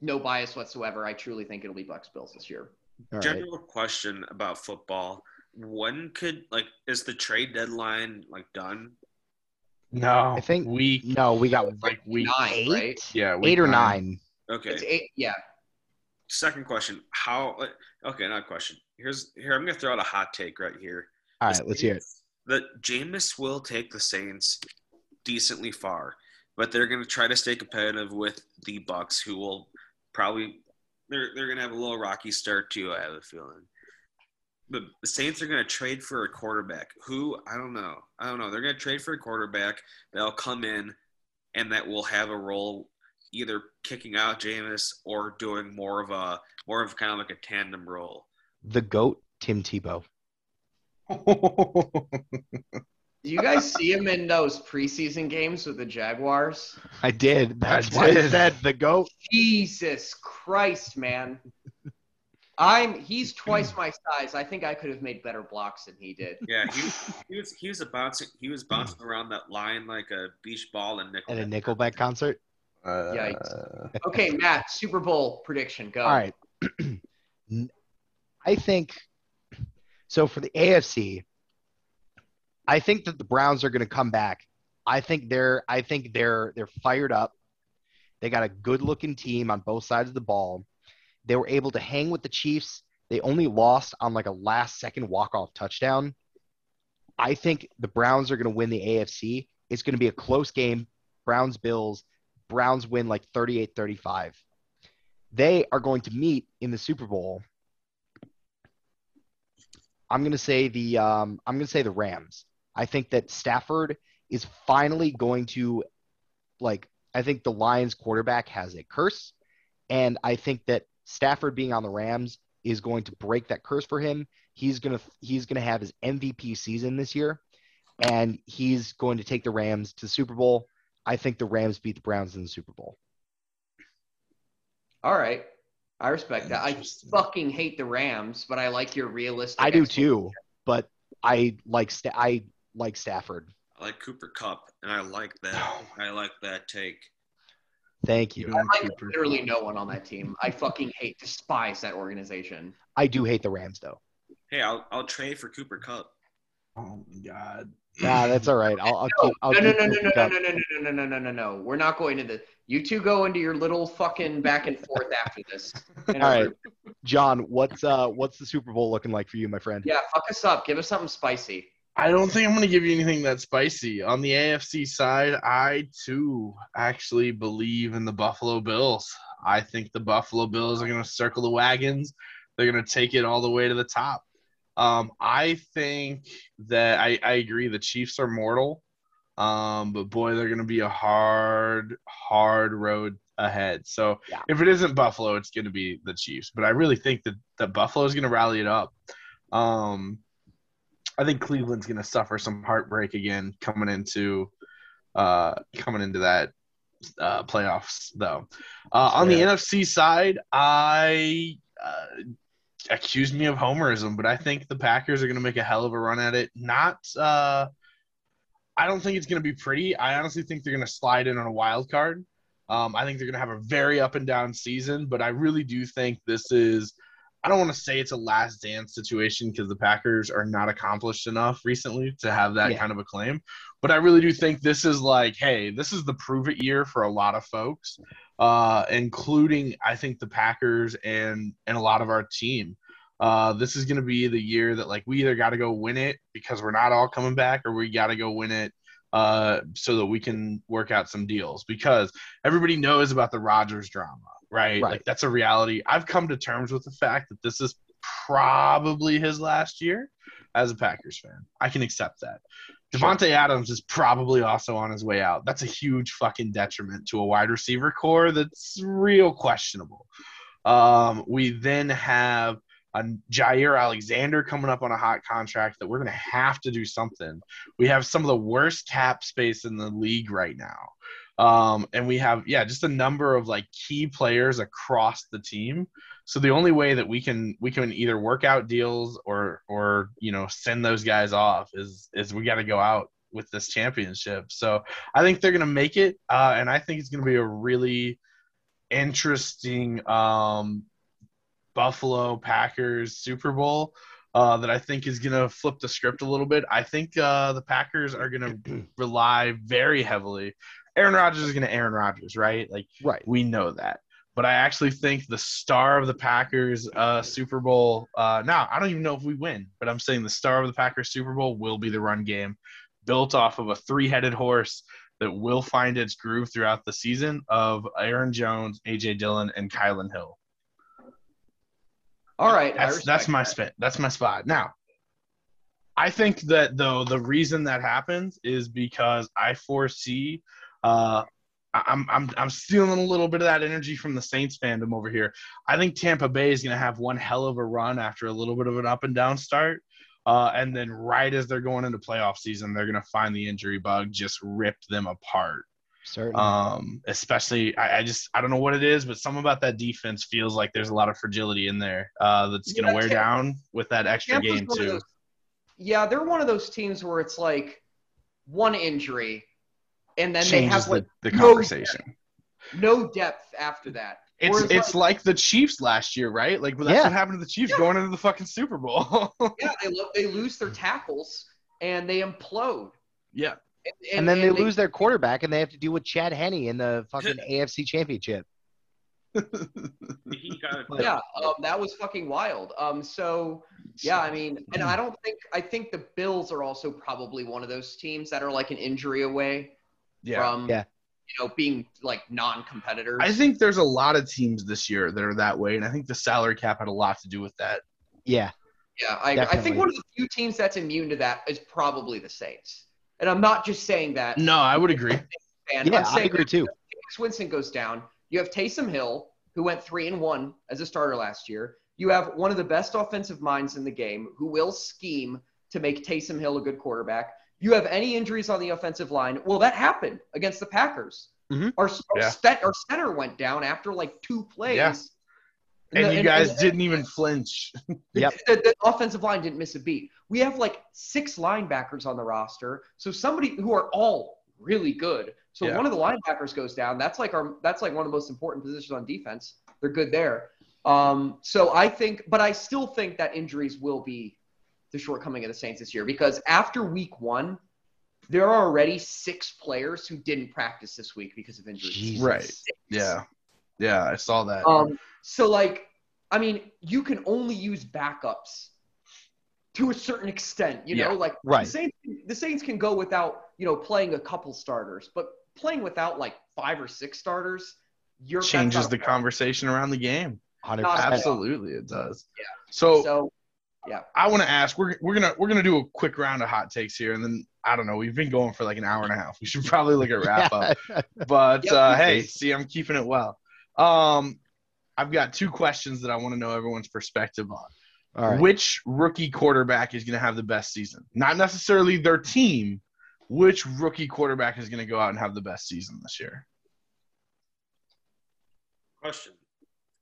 no bias whatsoever. I truly think it'll be Bucks Bills this year. All right. General question about football: When could like is the trade deadline like done? No, I think- we No, we got like week Nine, eight, right? yeah week eight or nine. Okay. It's eight. Yeah. Second question: How? Okay, not question. Here's here. I'm gonna throw out a hot take right here. All right, let's hear it. That Jameis will take the Saints decently far, but they're gonna try to stay competitive with the Bucks, who will probably they're they're gonna have a little rocky start too. I have a feeling. But the Saints are gonna trade for a quarterback. Who I don't know. I don't know. They're gonna trade for a quarterback that'll come in and that will have a role either kicking out Jameis or doing more of a more of kind of like a tandem role. The goat, Tim Tebow. Do you guys see him in those preseason games with the Jaguars? I did. That's I why I did. said the goat. Jesus Christ, man. I'm he's twice my size. I think I could have made better blocks than he did. Yeah, he, he was he was a bouncing he was bouncing around that line like a beach ball and nickel. At a Nickelback concert. Uh, Okay, Matt, Super Bowl prediction, go. All right. I think so for the AFC. I think that the Browns are going to come back. I think they're I think they're they're fired up. They got a good looking team on both sides of the ball. They were able to hang with the Chiefs. They only lost on like a last second walk off touchdown. I think the Browns are going to win the AFC. It's going to be a close game. Browns Bills. Browns win like 38-35 they are going to meet in the Super Bowl. I'm going to say the um, I'm going to say the Rams. I think that Stafford is finally going to like I think the Lions quarterback has a curse and I think that Stafford being on the Rams is going to break that curse for him. He's going to he's going to have his MVP season this year and he's going to take the Rams to the Super Bowl. I think the Rams beat the Browns in the Super Bowl. All right. I respect that. I fucking hate the Rams, but I like your realistic. I do too, but I like Sta- I like Stafford. I like Cooper Kupp, and I like that. I like that take. Thank you. I like literally no one on that team. I fucking hate, despise that organization. I do hate the Rams though. Hey, I'll I'll trade for Cooper Kupp. oh my god. Nah, that's all right. I'll, I'll No, keep. I'll no, no, keep no, no, Cooper no, no, no, no, no, no, no, no, no. We're not going into. The you two go into your little fucking back and forth after this. In All our right, group. John. What's uh what's the Super Bowl looking like for you, my friend? Yeah, fuck us up. Give us something spicy. I don't think I'm going to give you anything that spicy. On the AFC side, I too actually believe in the Buffalo Bills. I think the Buffalo Bills are going to circle the wagons. They're going to take it all the way to the top. Um, I think that I, I agree. The Chiefs are mortal, um, but boy, they're going to be a hard, hard road ahead. So Yeah. if it isn't Buffalo, it's going to be the Chiefs. But I really think that, that Buffalo is going to rally it up. Um, I think Cleveland's going to suffer some heartbreak again coming into uh, coming into that uh, playoffs though. Uh, on the NFC side, I uh, accuse me of homerism, but I think the Packers are going to make a hell of a run at it. Not, uh, I don't think it's going to be pretty. I honestly think they're going to slide in on a wild card. Um, I think they're going to have a very up and down season, but I really do think this is. I don't want to say it's a last dance situation because the Packers are not accomplished enough recently to have that Yeah. kind of a claim. But I really do think this is like, hey, this is the prove it year for a lot of folks, uh, including I think the Packers and and a lot of our team. Uh, this is going to be the year that like we either got to go win it because we're not all coming back, or we got to go win it uh, so that we can work out some deals because everybody knows about the Rodgers drama, right? Right. Like that's a reality. I've come to terms with the fact that this is probably his last year as a Packers fan. I can accept that. Davante Adams is probably also on his way out. That's a huge fucking detriment to a wide receiver corps that's real questionable. Um, we then have a Jaire Alexander coming up on a hot contract that we're going to have to do something. We have some of the worst cap space in the league right now. Um, and we have, yeah, just a number of like key players across the team. So the only way that we can we can either work out deals or or you know send those guys off is is we got to go out with this championship. So I think they're gonna make it, uh, and I think it's gonna be a really interesting um, Buffalo Packers Super Bowl uh, that I think is going to flip the script a little bit. I think uh, the Packers are going to rely very heavily. Aaron Rodgers is going to Aaron Rodgers, right? Like Right. we know that. But I actually think the star of the Packers uh, Super Bowl. Uh, now I don't even know if we win, but I'm saying the star of the Packers Super Bowl will be the run game, built off of a three-headed horse that will find its groove throughout the season of Aaron Jones, AJ Dillon, and Kylin Hill. All right, That's that's my spot. That's my spot. Now, I think that though the reason that happens is because I foresee. Uh, I'm I'm I'm stealing a little bit of that energy from the Saints fandom over here. I think Tampa Bay is going to have one hell of a run after a little bit of an up and down start. Uh, and then right as they're going into playoff season, they're going to find the injury bug just rip them apart. Certainly. Um, especially, I, I just I don't know what it is, but something about that defense feels like there's a lot of fragility in there uh, that's going to Yeah, wear Tampa- down with that extra Tampa's game too. those- yeah, they're one of those teams where it's like one injury, and then they Changes have like the, the no conversation. no depth after that. It's Whereas, it's like, the Chiefs last year, right? Like well, that's Yeah. what happened to the Chiefs Yeah. going into the fucking Super Bowl. yeah, they lo- they lose their tackles and they implode, yeah, and, and, then they, lose their quarterback, and they have to deal with Chad Henne in the fucking AFC Championship. He got But- Yeah, um, that was fucking wild. Um, so yeah, I mean, and I don't think I think the Bills are also probably one of those teams that are like an injury away yeah. from Yeah. you know being like non-competitors. I think there's a lot of teams this year that are that way, and I think the salary cap had a lot to do with that. Yeah. Yeah, I, I think one of the few teams that's immune to that is probably the Saints. And I'm not just saying that. No, I would agree. And Yeah, I'm I saying agree too. Jameis Winston goes down. You have Taysom Hill, who went three and one as a starter last year. You have one of the best offensive minds in the game who will scheme to make Taysom Hill a good quarterback. You have any injuries on the offensive line? Well, that happened against the Packers. Mhm. Our, our, Yeah. st- our center went down after like two plays. Yeah. And the- you guys didn't even flinch. Yep. the, the offensive line didn't miss a beat. We have like six linebackers on the roster, so somebody who are all really good. So Yeah. one of the linebackers goes down. That's like our that's like one of the most important positions on defense. They're good there. Um, so I think, but I still think that injuries will be the shortcoming of the Saints this year because after week one, there are already six players who didn't practice this week because of injuries. Jesus. Right. Six. Yeah. Yeah, I saw that. Um, so like, I mean, you can only use backups to a certain extent, you know, Yeah, like right. the Saints, the Saints can go without, you know, playing a couple starters, but playing without like five or six starters, you're Changes the conversation around the game. 100%. Not at all. Absolutely, it does. Yeah. So, So I want to ask. We're we're gonna we're gonna do a quick round of hot takes here, and then I don't know. We've been going for like an hour and a half. We should probably look at wrap up. But Yep. uh, hey, see, I'm keeping it well. Um, I've got two questions that I want to know everyone's perspective on. All right. Which rookie quarterback is going to have the best season? Not necessarily their team. Which rookie quarterback is going to go out and have the best season this year? Question.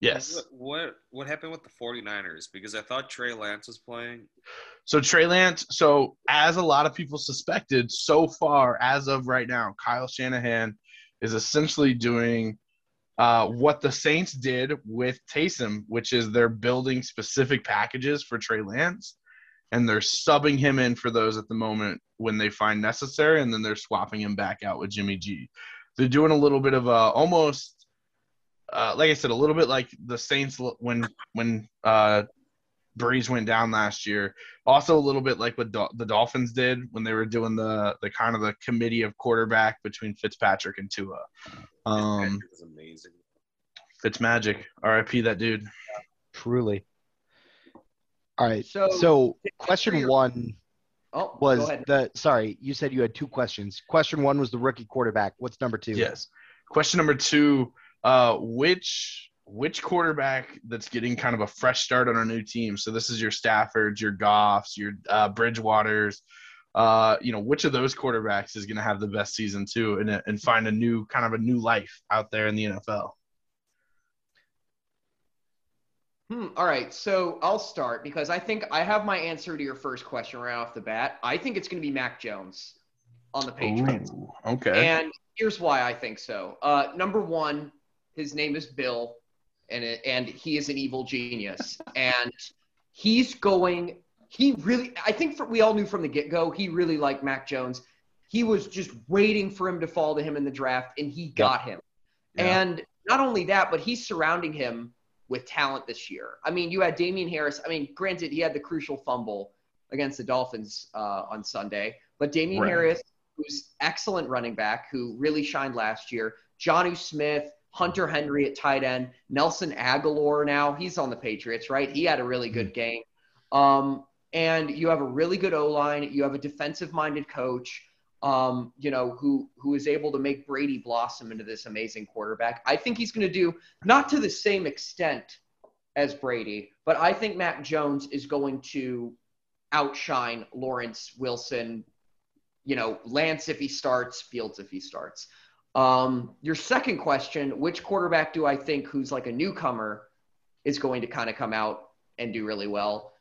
Yes. What, what what happened with the 49ers? Because I thought Trey Lance was playing. So Trey Lance. So as a lot of people suspected, so far as of right now, Kyle Shanahan is essentially doing uh, what the Saints did with Taysom, which is they're building specific packages for Trey Lance, and they're subbing him in for those at the moment when they find necessary, and then they're swapping him back out with Jimmy G. They're doing a little bit of a almost, uh, like I said, a little bit like the Saints when when uh, Brees went down last year. Also, a little bit like what the Dolphins did when they were doing the the kind of the committee of quarterback between Fitzpatrick and Tua. Um, was amazing. Fitzmagic, R.I.P. that dude. Truly. All right. So- So, question your- one Oh, was the sorry, you said you had two questions. Question one was the rookie quarterback. What's number two? Yes. Question number two: uh, Which which quarterback that's getting kind of a fresh start on a new team? So this is your Staffords, your Goffs, your uh, Bridgewaters. Uh, you know, which of those quarterbacks is going to have the best season too, and and find a new kind of a new life out there in the NFL? Hmm, all right, so I'll start because I think I have my answer to your first question right off the bat. I think it's going to be Mac Jones on the Patriots. Ooh, okay. And here's why I think so. Uh, number one, his name is Bill, and it, and he is an evil genius, and he's going. He really, I think, for, we all knew from the get go, he really liked Mac Jones. He was just waiting for him to fall to him in the draft, and he got him. Yeah. And not only that, but he's surrounding him with talent this year. I mean, you had Damien Harris. I mean, granted, he had the crucial fumble against the Dolphins uh, on Sunday, but Damien Right. Harris, who's excellent running back, who really shined last year. Jonnu Smith, Hunter Henry at tight end, Nelson Agholor now he's on the Patriots, right? He had a really good game. Um, and you have a really good O line. You have a defensive minded coach, um, you know, who who is able to make Brady blossom into this amazing quarterback. I think he's going to do not to the same extent as Brady, but I think Mac Jones is going to outshine Lawrence Wilson, you know, Lance if he starts, Fields if he starts. Um, your second question, which quarterback do I think who's like a newcomer is going to kind of come out and do really well?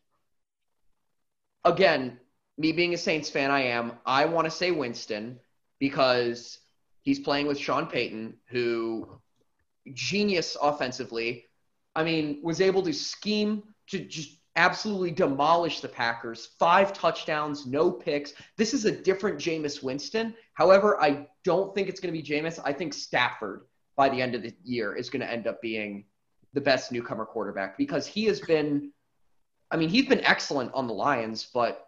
Again, me being a Saints fan, I am. I want to say Winston because he's playing with Sean Payton, who genius offensively. I mean, was able to scheme to just absolutely demolish the Packers. Five touchdowns, no picks. This is a different Jameis Winston. However, I don't think it's going to be Jameis. I think Stafford by the end of the year is going to end up being the best newcomer quarterback because he has been I mean, he's been excellent on the Lions, but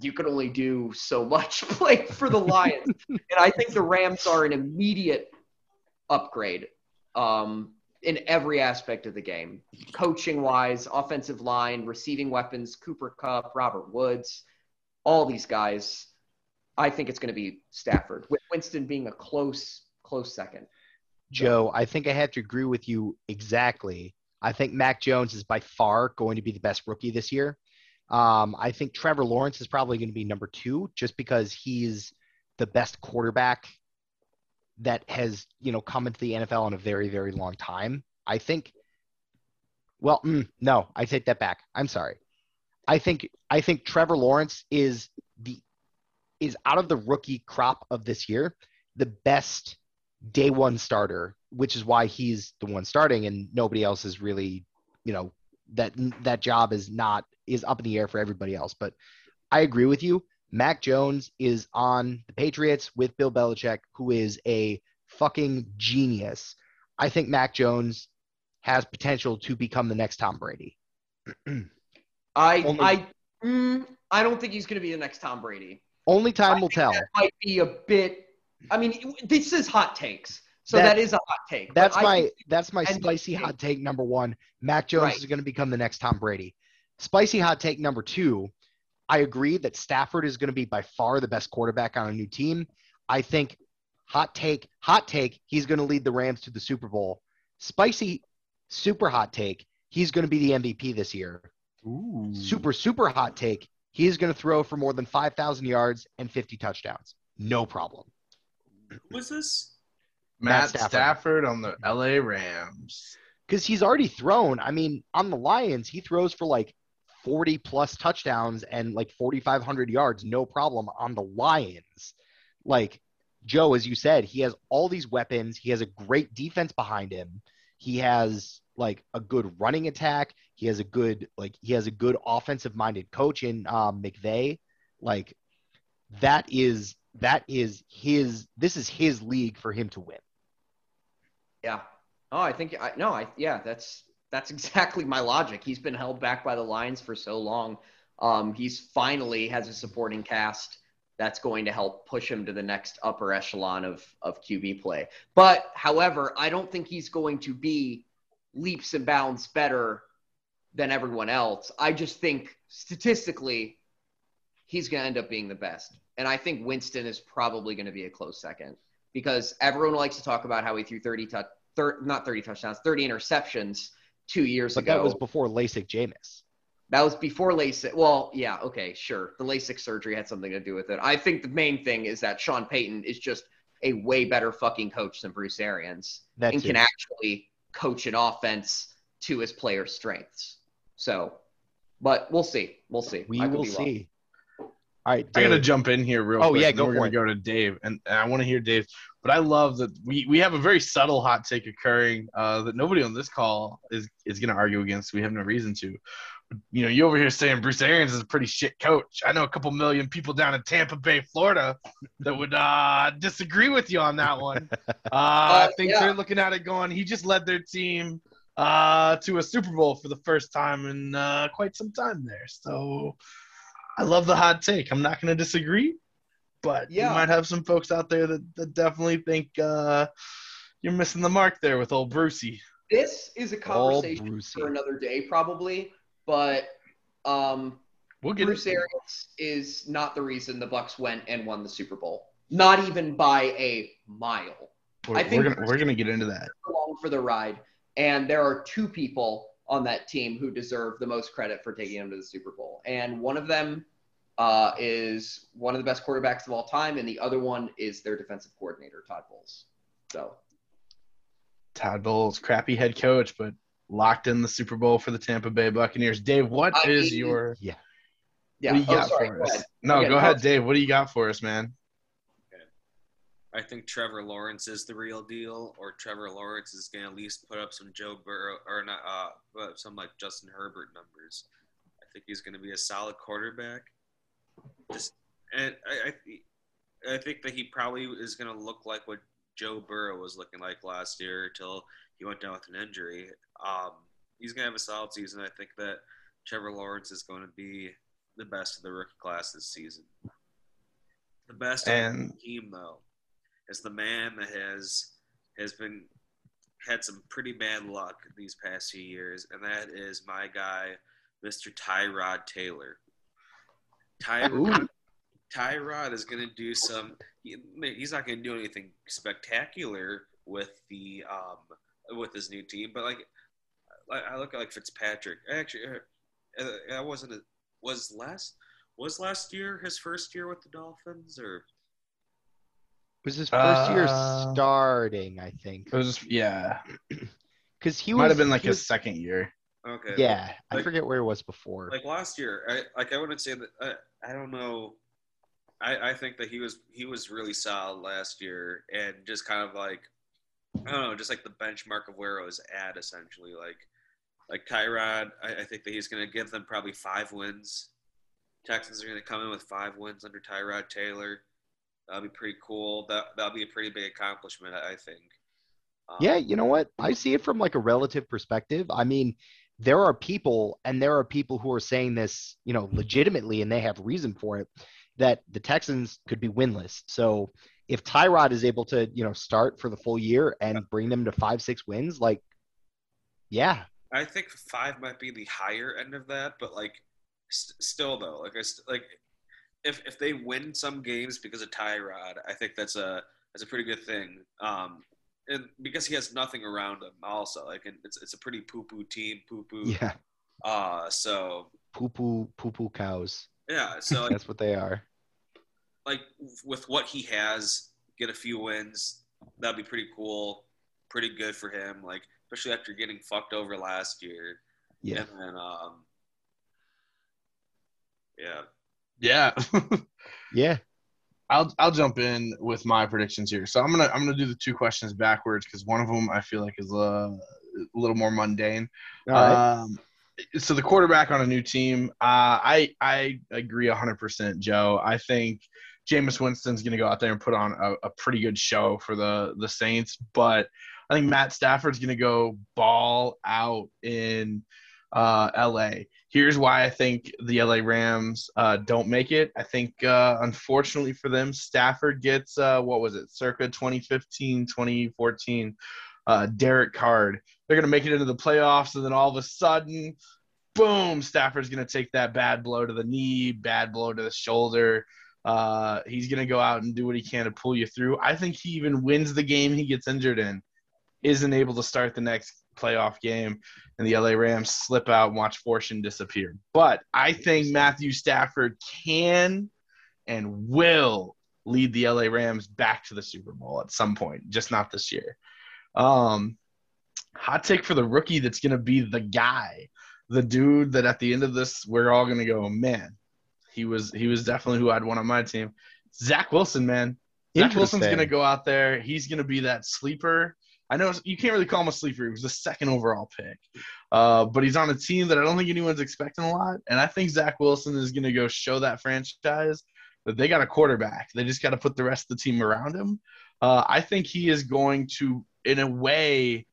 you can only do so much playing for the Lions. and I think the Rams are an immediate upgrade um, in every aspect of the game coaching wise, offensive line, receiving weapons, Cooper Kupp, Robert Woods, all these guys. I think it's going to be Stafford, with Winston being a close, close second. Joe, I think I have to agree with you exactly. I think Mac Jones is by far going to be the best rookie this year. Um, I think Trevor Lawrence is probably going to be number two just because he's the best quarterback that has, you know, come into the NFL in a very, very long time. I think, well, mm, no, I take that back. I'm sorry. I think, I think Trevor Lawrence is the, is out of the rookie crop of this year, the best day one starter, which is why he's the one starting and nobody else is really, you know, that that job is not is up in the air for everybody else. But I agree with you. Mac Jones is on the Patriots with Bill Belichick, who is a fucking genius. I think Mac Jones has potential to become the next Tom Brady. I, Only- I, mm, I don't think he's going to be the next Tom Brady. Only time I will tell. That might be a bit. I mean, this is hot takes, so That- that is a hot take. That's my think- that's my spicy hot take number one. Mac Jones Right. is going to become the next Tom Brady. Spicy hot take number two. I agree that Stafford is going to be by far the best quarterback on a new team. I think hot take, hot take, he's going to lead the Rams to the Super Bowl. Spicy, super hot take, he's going to be the MVP this year. Ooh. Super, super hot take, he's going to throw for more than 5,000 yards and 50 touchdowns. No problem. Who is this? Matt Matt Stafford. Stafford. on the LA Rams. because he's already thrown. I mean, on the Lions, he throws for like 40 plus touchdowns and like 4,500 yards, no problem on the Lions. Like Joe, as you said, he has all these weapons. He has a great defense behind him. He has like a good running attack. He has a good like he has a good offensive minded coach in um, McVay. Like that is that is his. This is his league for him to win. Yeah. Oh, I think I no, I yeah, that's that's exactly my logic. He's been held back by the Lions for so long. Um, he's finally has a supporting cast that's going to help push him to the next upper echelon of of QB play. But however, I don't think he's going to be leaps and bounds better than everyone else. I just think statistically he's going to end up being the best. And I think Winston is probably going to be a close second because everyone likes to talk about how he threw 30 touch thir- not 30 touchdowns, 30 interceptions 2 years But ago. that was before LASIK Jameis. That was before LASIK. Well, yeah, okay, sure. The LASIK surgery had something to do with it. I think the main thing is that Sean Payton is just a way better fucking coach than Bruce Arians That's and can actually coach an offense to his players' strengths. So, but we'll see. We'll see. We I could will be wrong. see. All right, I gotta jump in here real Oh, quick. yeah, and then go We're for gonna it. go to Dave, and, and I want to hear Dave. But I love that we, we have a very subtle hot take occurring uh, that nobody on this call is is gonna argue against. We have no reason to. You know, you over here saying Bruce Arians is a pretty shit coach. I know a couple million people down in Tampa Bay, Florida, that would uh, disagree with you on that one. Uh, I think yeah. they're looking at it going, he just led their team uh, to a Super Bowl for the first time in uh, quite some time there. So I love the hot take. I'm not going to disagree, but Yeah. you might have some folks out there that, that definitely think uh, you're missing the mark there with old Brucey. This is a conversation for another day, probably. But um, We'll get Bruce. Arians is not the reason the Bucs went and won the Super Bowl. Not even by a mile. We're, I think we're gonna we're gonna get into that. along for the ride. And there are two people on that team who deserve the most credit for taking them to the Super Bowl. And one of them uh, is one of the best quarterbacks of all time, and the other one is their defensive coordinator, Todd Bowles. So Todd Bowles, crappy head coach, but locked in the Super Bowl for the Tampa Bay Buccaneers. Dave, what I is mean- your yeah. what do you oh, got sorry. for Go us? ahead. No, Yeah, go no. ahead, Dave. What do you got for us, man? I think Trevor Lawrence is the real deal, or Trevor Lawrence is going to at least put up some Joe Burrow or not, uh, put up some like Justin Herbert numbers. I think he's going to be a solid quarterback. Just, and I, I, I think that he probably is going to look like what Joe Burrow was looking like last year until he went down with an injury. Um, he's going to have a solid season. I think that Trevor Lawrence is going to be the best of the rookie class this season. The best And- on the team, though, is the man that has has been had some pretty bad luck these past few years, and that is my guy, Mr. Tyrod Taylor. Tyrod, Tyrod is going to do some. He, he's not going to do anything spectacular with the um with his new team, but like I I look at like Fitzpatrick. Actually, uh, I wasn't. A, was last was last year his first year with the Dolphins or was his first year Uh, starting, I think, It was yeah. because he Might was have been like he his was- second year. Okay. Yeah, I forget where it was before. like last year I like I wouldn't say that I, I don't know. I, I think that he was he was really solid last year and just kind of like I don't know just like the benchmark of where it was at essentially. Like like Tyrod I, I think that he's going to give them probably five wins. Texans are going to come in with five wins under Tyrod Taylor. That'll be pretty cool. That that'll be a pretty big accomplishment I, I think. Um, Yeah, you know what? I see it from like a relative perspective. I mean, there are people, and there are people who are saying this, you know, legitimately, and they have reason for it, that the Texans could be winless. So if Tyrod is able to, you know, start for the full year and bring them to five, six wins, like, yeah, I think five might be the higher end of that, but like, st- still though, like I st- like if if they win some games because of Tyrod, I think that's a that's a pretty good thing. Um, and because he has nothing around him, also like and it's it's a pretty poo poo team, poo poo. yeah, Uh, so poo poo, poo poo cows. yeah, so like, That's what they are. like with what he has, get a few wins. That'd be pretty cool, pretty good for him. Like especially after getting fucked over last year. Yeah. And then um, yeah. Yeah. Yeah. I'll I'll jump in with my predictions here. So I'm gonna I'm gonna do the two questions backwards because one of them I feel like is uh, a little more mundane. Right. Um, so the quarterback on a new team, uh, I I agree 100%, Joe. I think Jameis Winston's going to go out there and put on a, a pretty good show for the the Saints, but I think Matt Stafford's going to go ball out in uh, LA. Here's why I think the LA Rams uh, don't make it. I think, uh, unfortunately for them, Stafford gets, uh, what was it, circa 2015, 2014, uh, Derek Carr. They're going to make it into the playoffs, and then all of a sudden, boom, Stafford's going to take that bad blow to the knee, bad blow to the shoulder. Uh, he's going to go out and do what he can to pull you through. I think he even wins the game he gets injured in, isn't able to start the next playoff game, and the LA Rams slip out and watch fortune disappear. But I think Matthew Stafford can and will lead the LA Rams back to the Super Bowl at some point, just not this year. Um, hot take for the rookie that's going to be the guy, the dude that at the end of this, we're all going to go, man, he was he was definitely who I'd want on my team. Zach Wilson, man. Zach Wilson's going to go out there. He's going to be that sleeper. I know you can't really call him a sleeper. He was the second overall pick, uh, but he's on a team that I don't think anyone's expecting a lot. And I think Zach Wilson is going to go show that franchise that they got a quarterback. They just got to put the rest of the team around him. Uh, I think he is going to, in a way,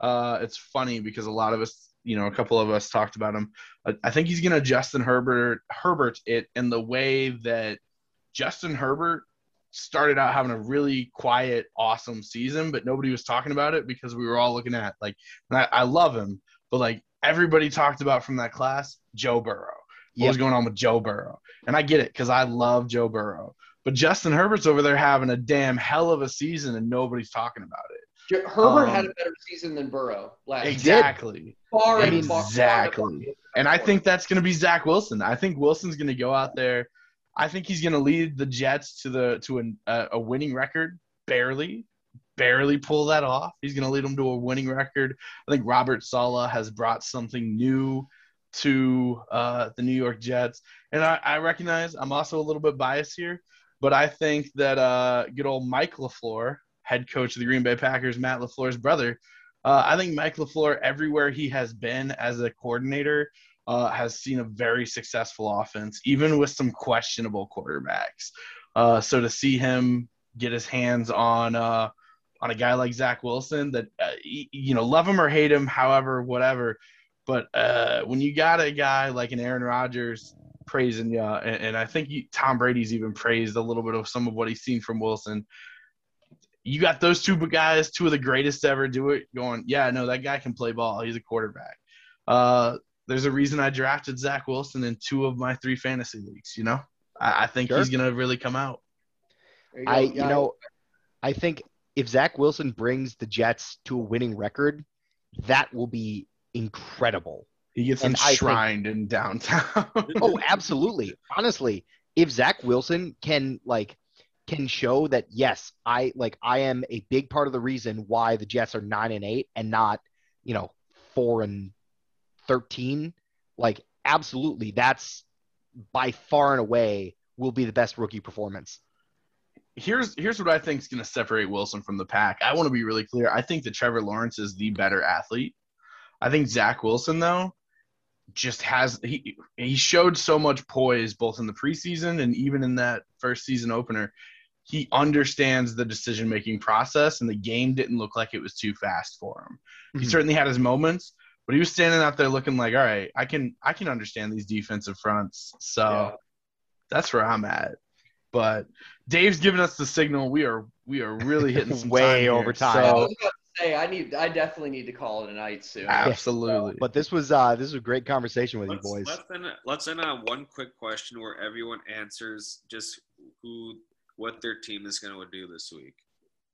uh, it's funny because a lot of us, you know, a couple of us talked about him. I think he's going to Justin Herbert Herbert it in the way that Justin Herbert started out having a really quiet, awesome season, but nobody was talking about it because we were all looking at like, I, I, love him, but like everybody talked about from that class, Joe Burrow. What yep. was going on with Joe Burrow? And I get it because I love Joe Burrow, but Justin Herbert's over there having a damn hell of a season and nobody's talking about it. Herbert um, had a better season than Burrow last year. exactly. year. Far exactly. Far and I think that's going to be Zach Wilson. I think Wilson's going to go out there I think he's going to lead the Jets to the to an, uh, a winning record, barely, barely pull that off. He's going to lead them to a winning record. I think Robert Saleh has brought something new to uh, the New York Jets, and I, I, recognize I'm also a little bit biased here, but I think that uh, good old Mike LaFleur, head coach of the Green Bay Packers, Matt LaFleur's brother. Uh, I think Mike LaFleur, everywhere he has been as a coordinator, uh, has seen a very successful offense, even with some questionable quarterbacks. Uh, so to see him get his hands on uh, on a guy like Zach Wilson, that uh, you know, love him or hate him, however, whatever. But uh, when you got a guy like an Aaron Rodgers praising you, and, and I think you, Tom Brady's even praised a little bit of some of what he's seen from Wilson you got those two guys, two of the greatest to ever do it, going, yeah, no, that guy can play ball. He's a quarterback. Uh, there's a reason I drafted Zach Wilson in two of my three fantasy leagues. You know, I, I think sure. he's gonna really come out. You I, you know, I think if Zach Wilson brings the Jets to a winning record, that will be incredible. He gets and enshrined think, in downtown. oh, absolutely. Honestly, if Zach Wilson can like can show that yes, I like I am a big part of the reason why the Jets are nine and eight and not, you know, four and 13, like absolutely, that's by far and away will be the best rookie performance. Here's here's what I think is going to separate Wilson from the pack. I want to be really clear. I think that Trevor Lawrence is the better athlete. I think Zach Wilson though just has he he showed so much poise both in the preseason and even in that first season opener. He understands the decision making process, and the game didn't look like it was too fast for him. Mm-hmm. He certainly had his moments, but he was standing out there looking like, all right, I can I can understand these defensive fronts. So yeah. that's where I'm at. But Dave's giving us the signal. We are we are really hitting some way time over time. So, I was about to say I need I definitely need to call it a night soon. Absolutely. But this was uh this was a great conversation with let's, you boys. Let's end, let's end on one quick question where everyone answers just who what their team is going to do this week.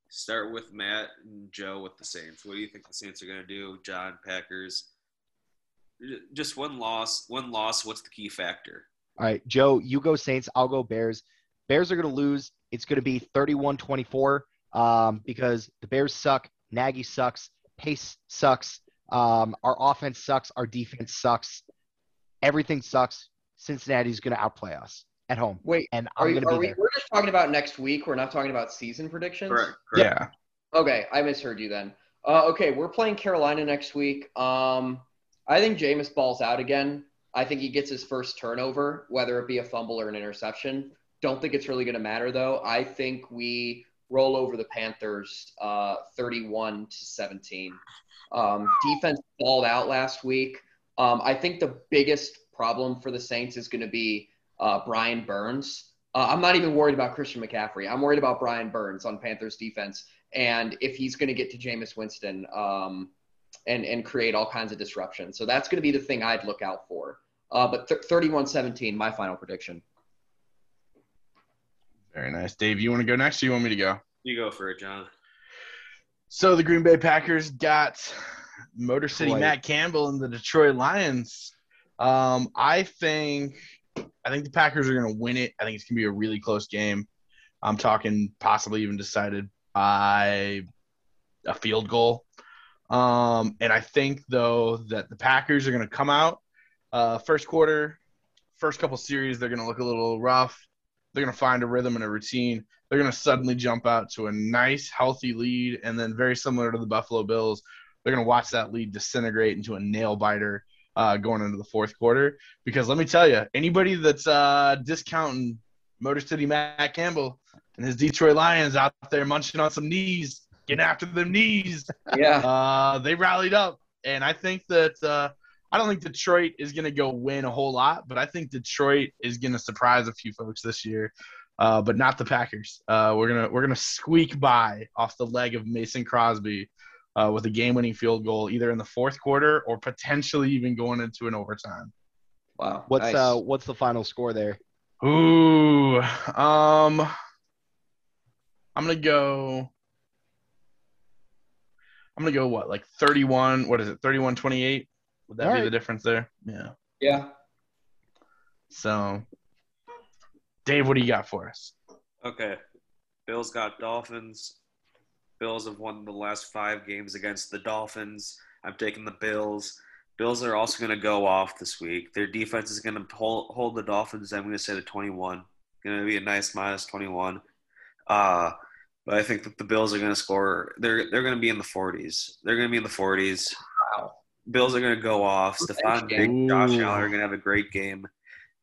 Start with Matt and Joe with the Saints. What do you think the Saints are going to do? John Packers. Just one loss. One loss. What's the key factor? All right, Joe, you go Saints. I'll go Bears. Bears are going to lose. It's going to be 31 24 um, because the Bears suck. Nagy sucks. Pace sucks. Um, our offense sucks. Our defense sucks. Everything sucks. Cincinnati's going to outplay us at home. Wait, and I'm going to be we, there. We're just talking about next week. We're not talking about season predictions. Correct. correct. Yeah. Okay, I misheard you then. Uh, okay, we're playing Carolina next week. Um, I think Jameis balls out again. I think he gets his first turnover, whether it be a fumble or an interception. Don't think it's really going to matter though. I think we roll over the Panthers, uh, 31 to 17. Um, defense balled out last week. Um, I think the biggest problem for the Saints is going to be uh, Brian Burns. Uh, I'm not even worried about Christian McCaffrey. I'm worried about Brian Burns on Panthers defense, and if he's going to get to Jameis Winston um, and and create all kinds of disruption. So that's going to be the thing I'd look out for. Uh, but th- 31-17, my final prediction. Very nice. Dave, you want to go next or you want me to go? You go for it, John. So the Green Bay Packers got Motor City Detroit. Matt Campbell and the Detroit Lions. Um, I think I think the Packers are going to win it. I think it's going to be a really close game. I'm talking possibly even decided by a field goal. Um, and I think though that the Packers are going to come out uh, first quarter, first couple series, they're going to look a little rough. They're going to find a rhythm and a routine. They're going to suddenly jump out to a nice, healthy lead, and then very similar to the Buffalo Bills, they're going to watch that lead disintegrate into a nail biter uh, going into the fourth quarter. Because let me tell you, anybody that's uh, discounting Motor City Matt Campbell and his Detroit Lions out there munching on some knees, getting after them knees, Yeah. uh, they rallied up, and I think that uh, I don't think Detroit is going to go win a whole lot, but I think Detroit is going to surprise a few folks this year, uh, but not the Packers. Uh, we're gonna we're gonna squeak by off the leg of Mason Crosby uh, with a game-winning field goal, either in the fourth quarter or potentially even going into an overtime. Wow. What's nice. uh what's the final score there? Ooh, um, I'm gonna go. I'm gonna go what, like 31? What is it? 31 28? Would that All be right. the difference there? Yeah. yeah. So, Dave, what do you got for us? Okay. Bills got Dolphins. Bills have won the last five games against the Dolphins. I'm taking the Bills. Bills are also going to go off this week. Their defense is going to hold, hold the Dolphins. I'm going to say to 21. Going to be a nice minus 21. Uh, but I think that the Bills are going to score. They're they're going to be in the 40s. They're going to be in the 40s. Wow. Bills are going to go off. Stefon Diggs, Josh Allen are going to have a great game.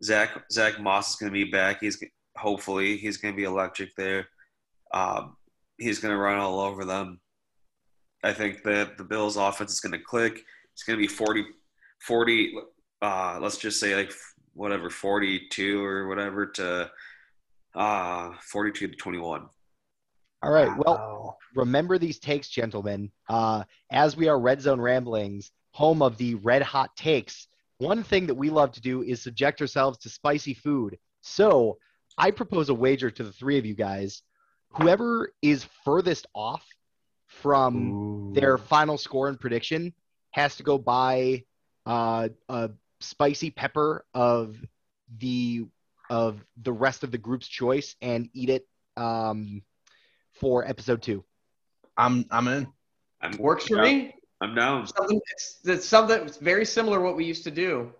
Zach Zach Moss is going to be back. He's hopefully he's going to be electric there. Um, he's going to run all over them. I think that the Bills' offense is going to click. It's going to be 40, 40 uh, let's just say like whatever, 42 or whatever to uh, 42 to 21. All right. Well, remember these takes, gentlemen. Uh, as we are Red Zone Ramblings, home of the red hot takes, one thing that we love to do is subject ourselves to spicy food. So I propose a wager to the three of you guys. Whoever is furthest off from Ooh. their final score and prediction has to go buy uh, a spicy pepper of the of the rest of the group's choice and eat it um, for episode two. I'm I'm in. I'm, Works for yeah, me. I'm down. Something it's, it's something it's very similar to what we used to do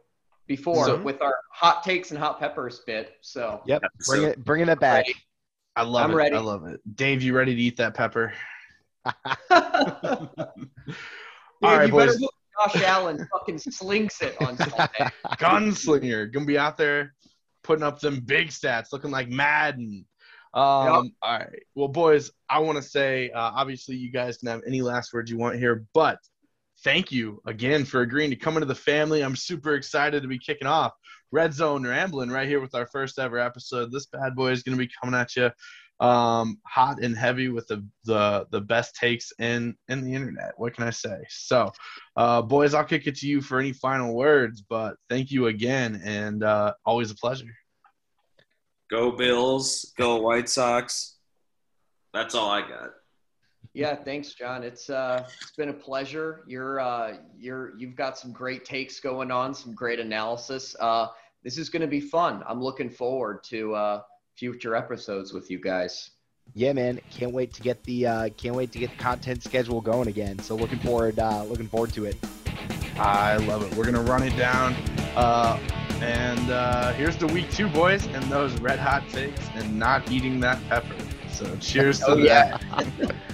before So- with our hot takes and hot peppers bit. So Yep, bring So- it, bringing it back. ready. I love I'm it. ready. I love it. Dave, you ready to eat that pepper? All right, you better boys. Josh Allen fucking slings it on Sunday. Gunslinger gonna be out there putting up them big stats, looking like Madden. Um, All right. Well, boys, I want to say, uh, obviously, you guys can have any last words you want here, but thank you again for agreeing to come into the family. I'm super excited to be kicking off Red Zone Rambling right here with our first ever episode. This bad boy is going to be coming at you um, hot and heavy with the, the the best takes in in the internet. What can I say? So, uh, boys, I'll kick it to you for any final words. But thank you again, and uh, always a pleasure. Go Bills. Go White Sox. That's all I got. Yeah, thanks, John. It's uh, it's been a pleasure. You're uh, you're you've got some great takes going on, some great analysis. Uh, this is going to be fun. I'm looking forward to uh, future episodes with you guys. Yeah, man, can't wait to get the uh, can't wait to get the content schedule going again. So looking forward, uh, looking forward to it. I love it. We're gonna run it down. Uh, and uh, here's the week two, boys, and those red hot takes, and not eating that pepper. So cheers to Oh, yeah. that.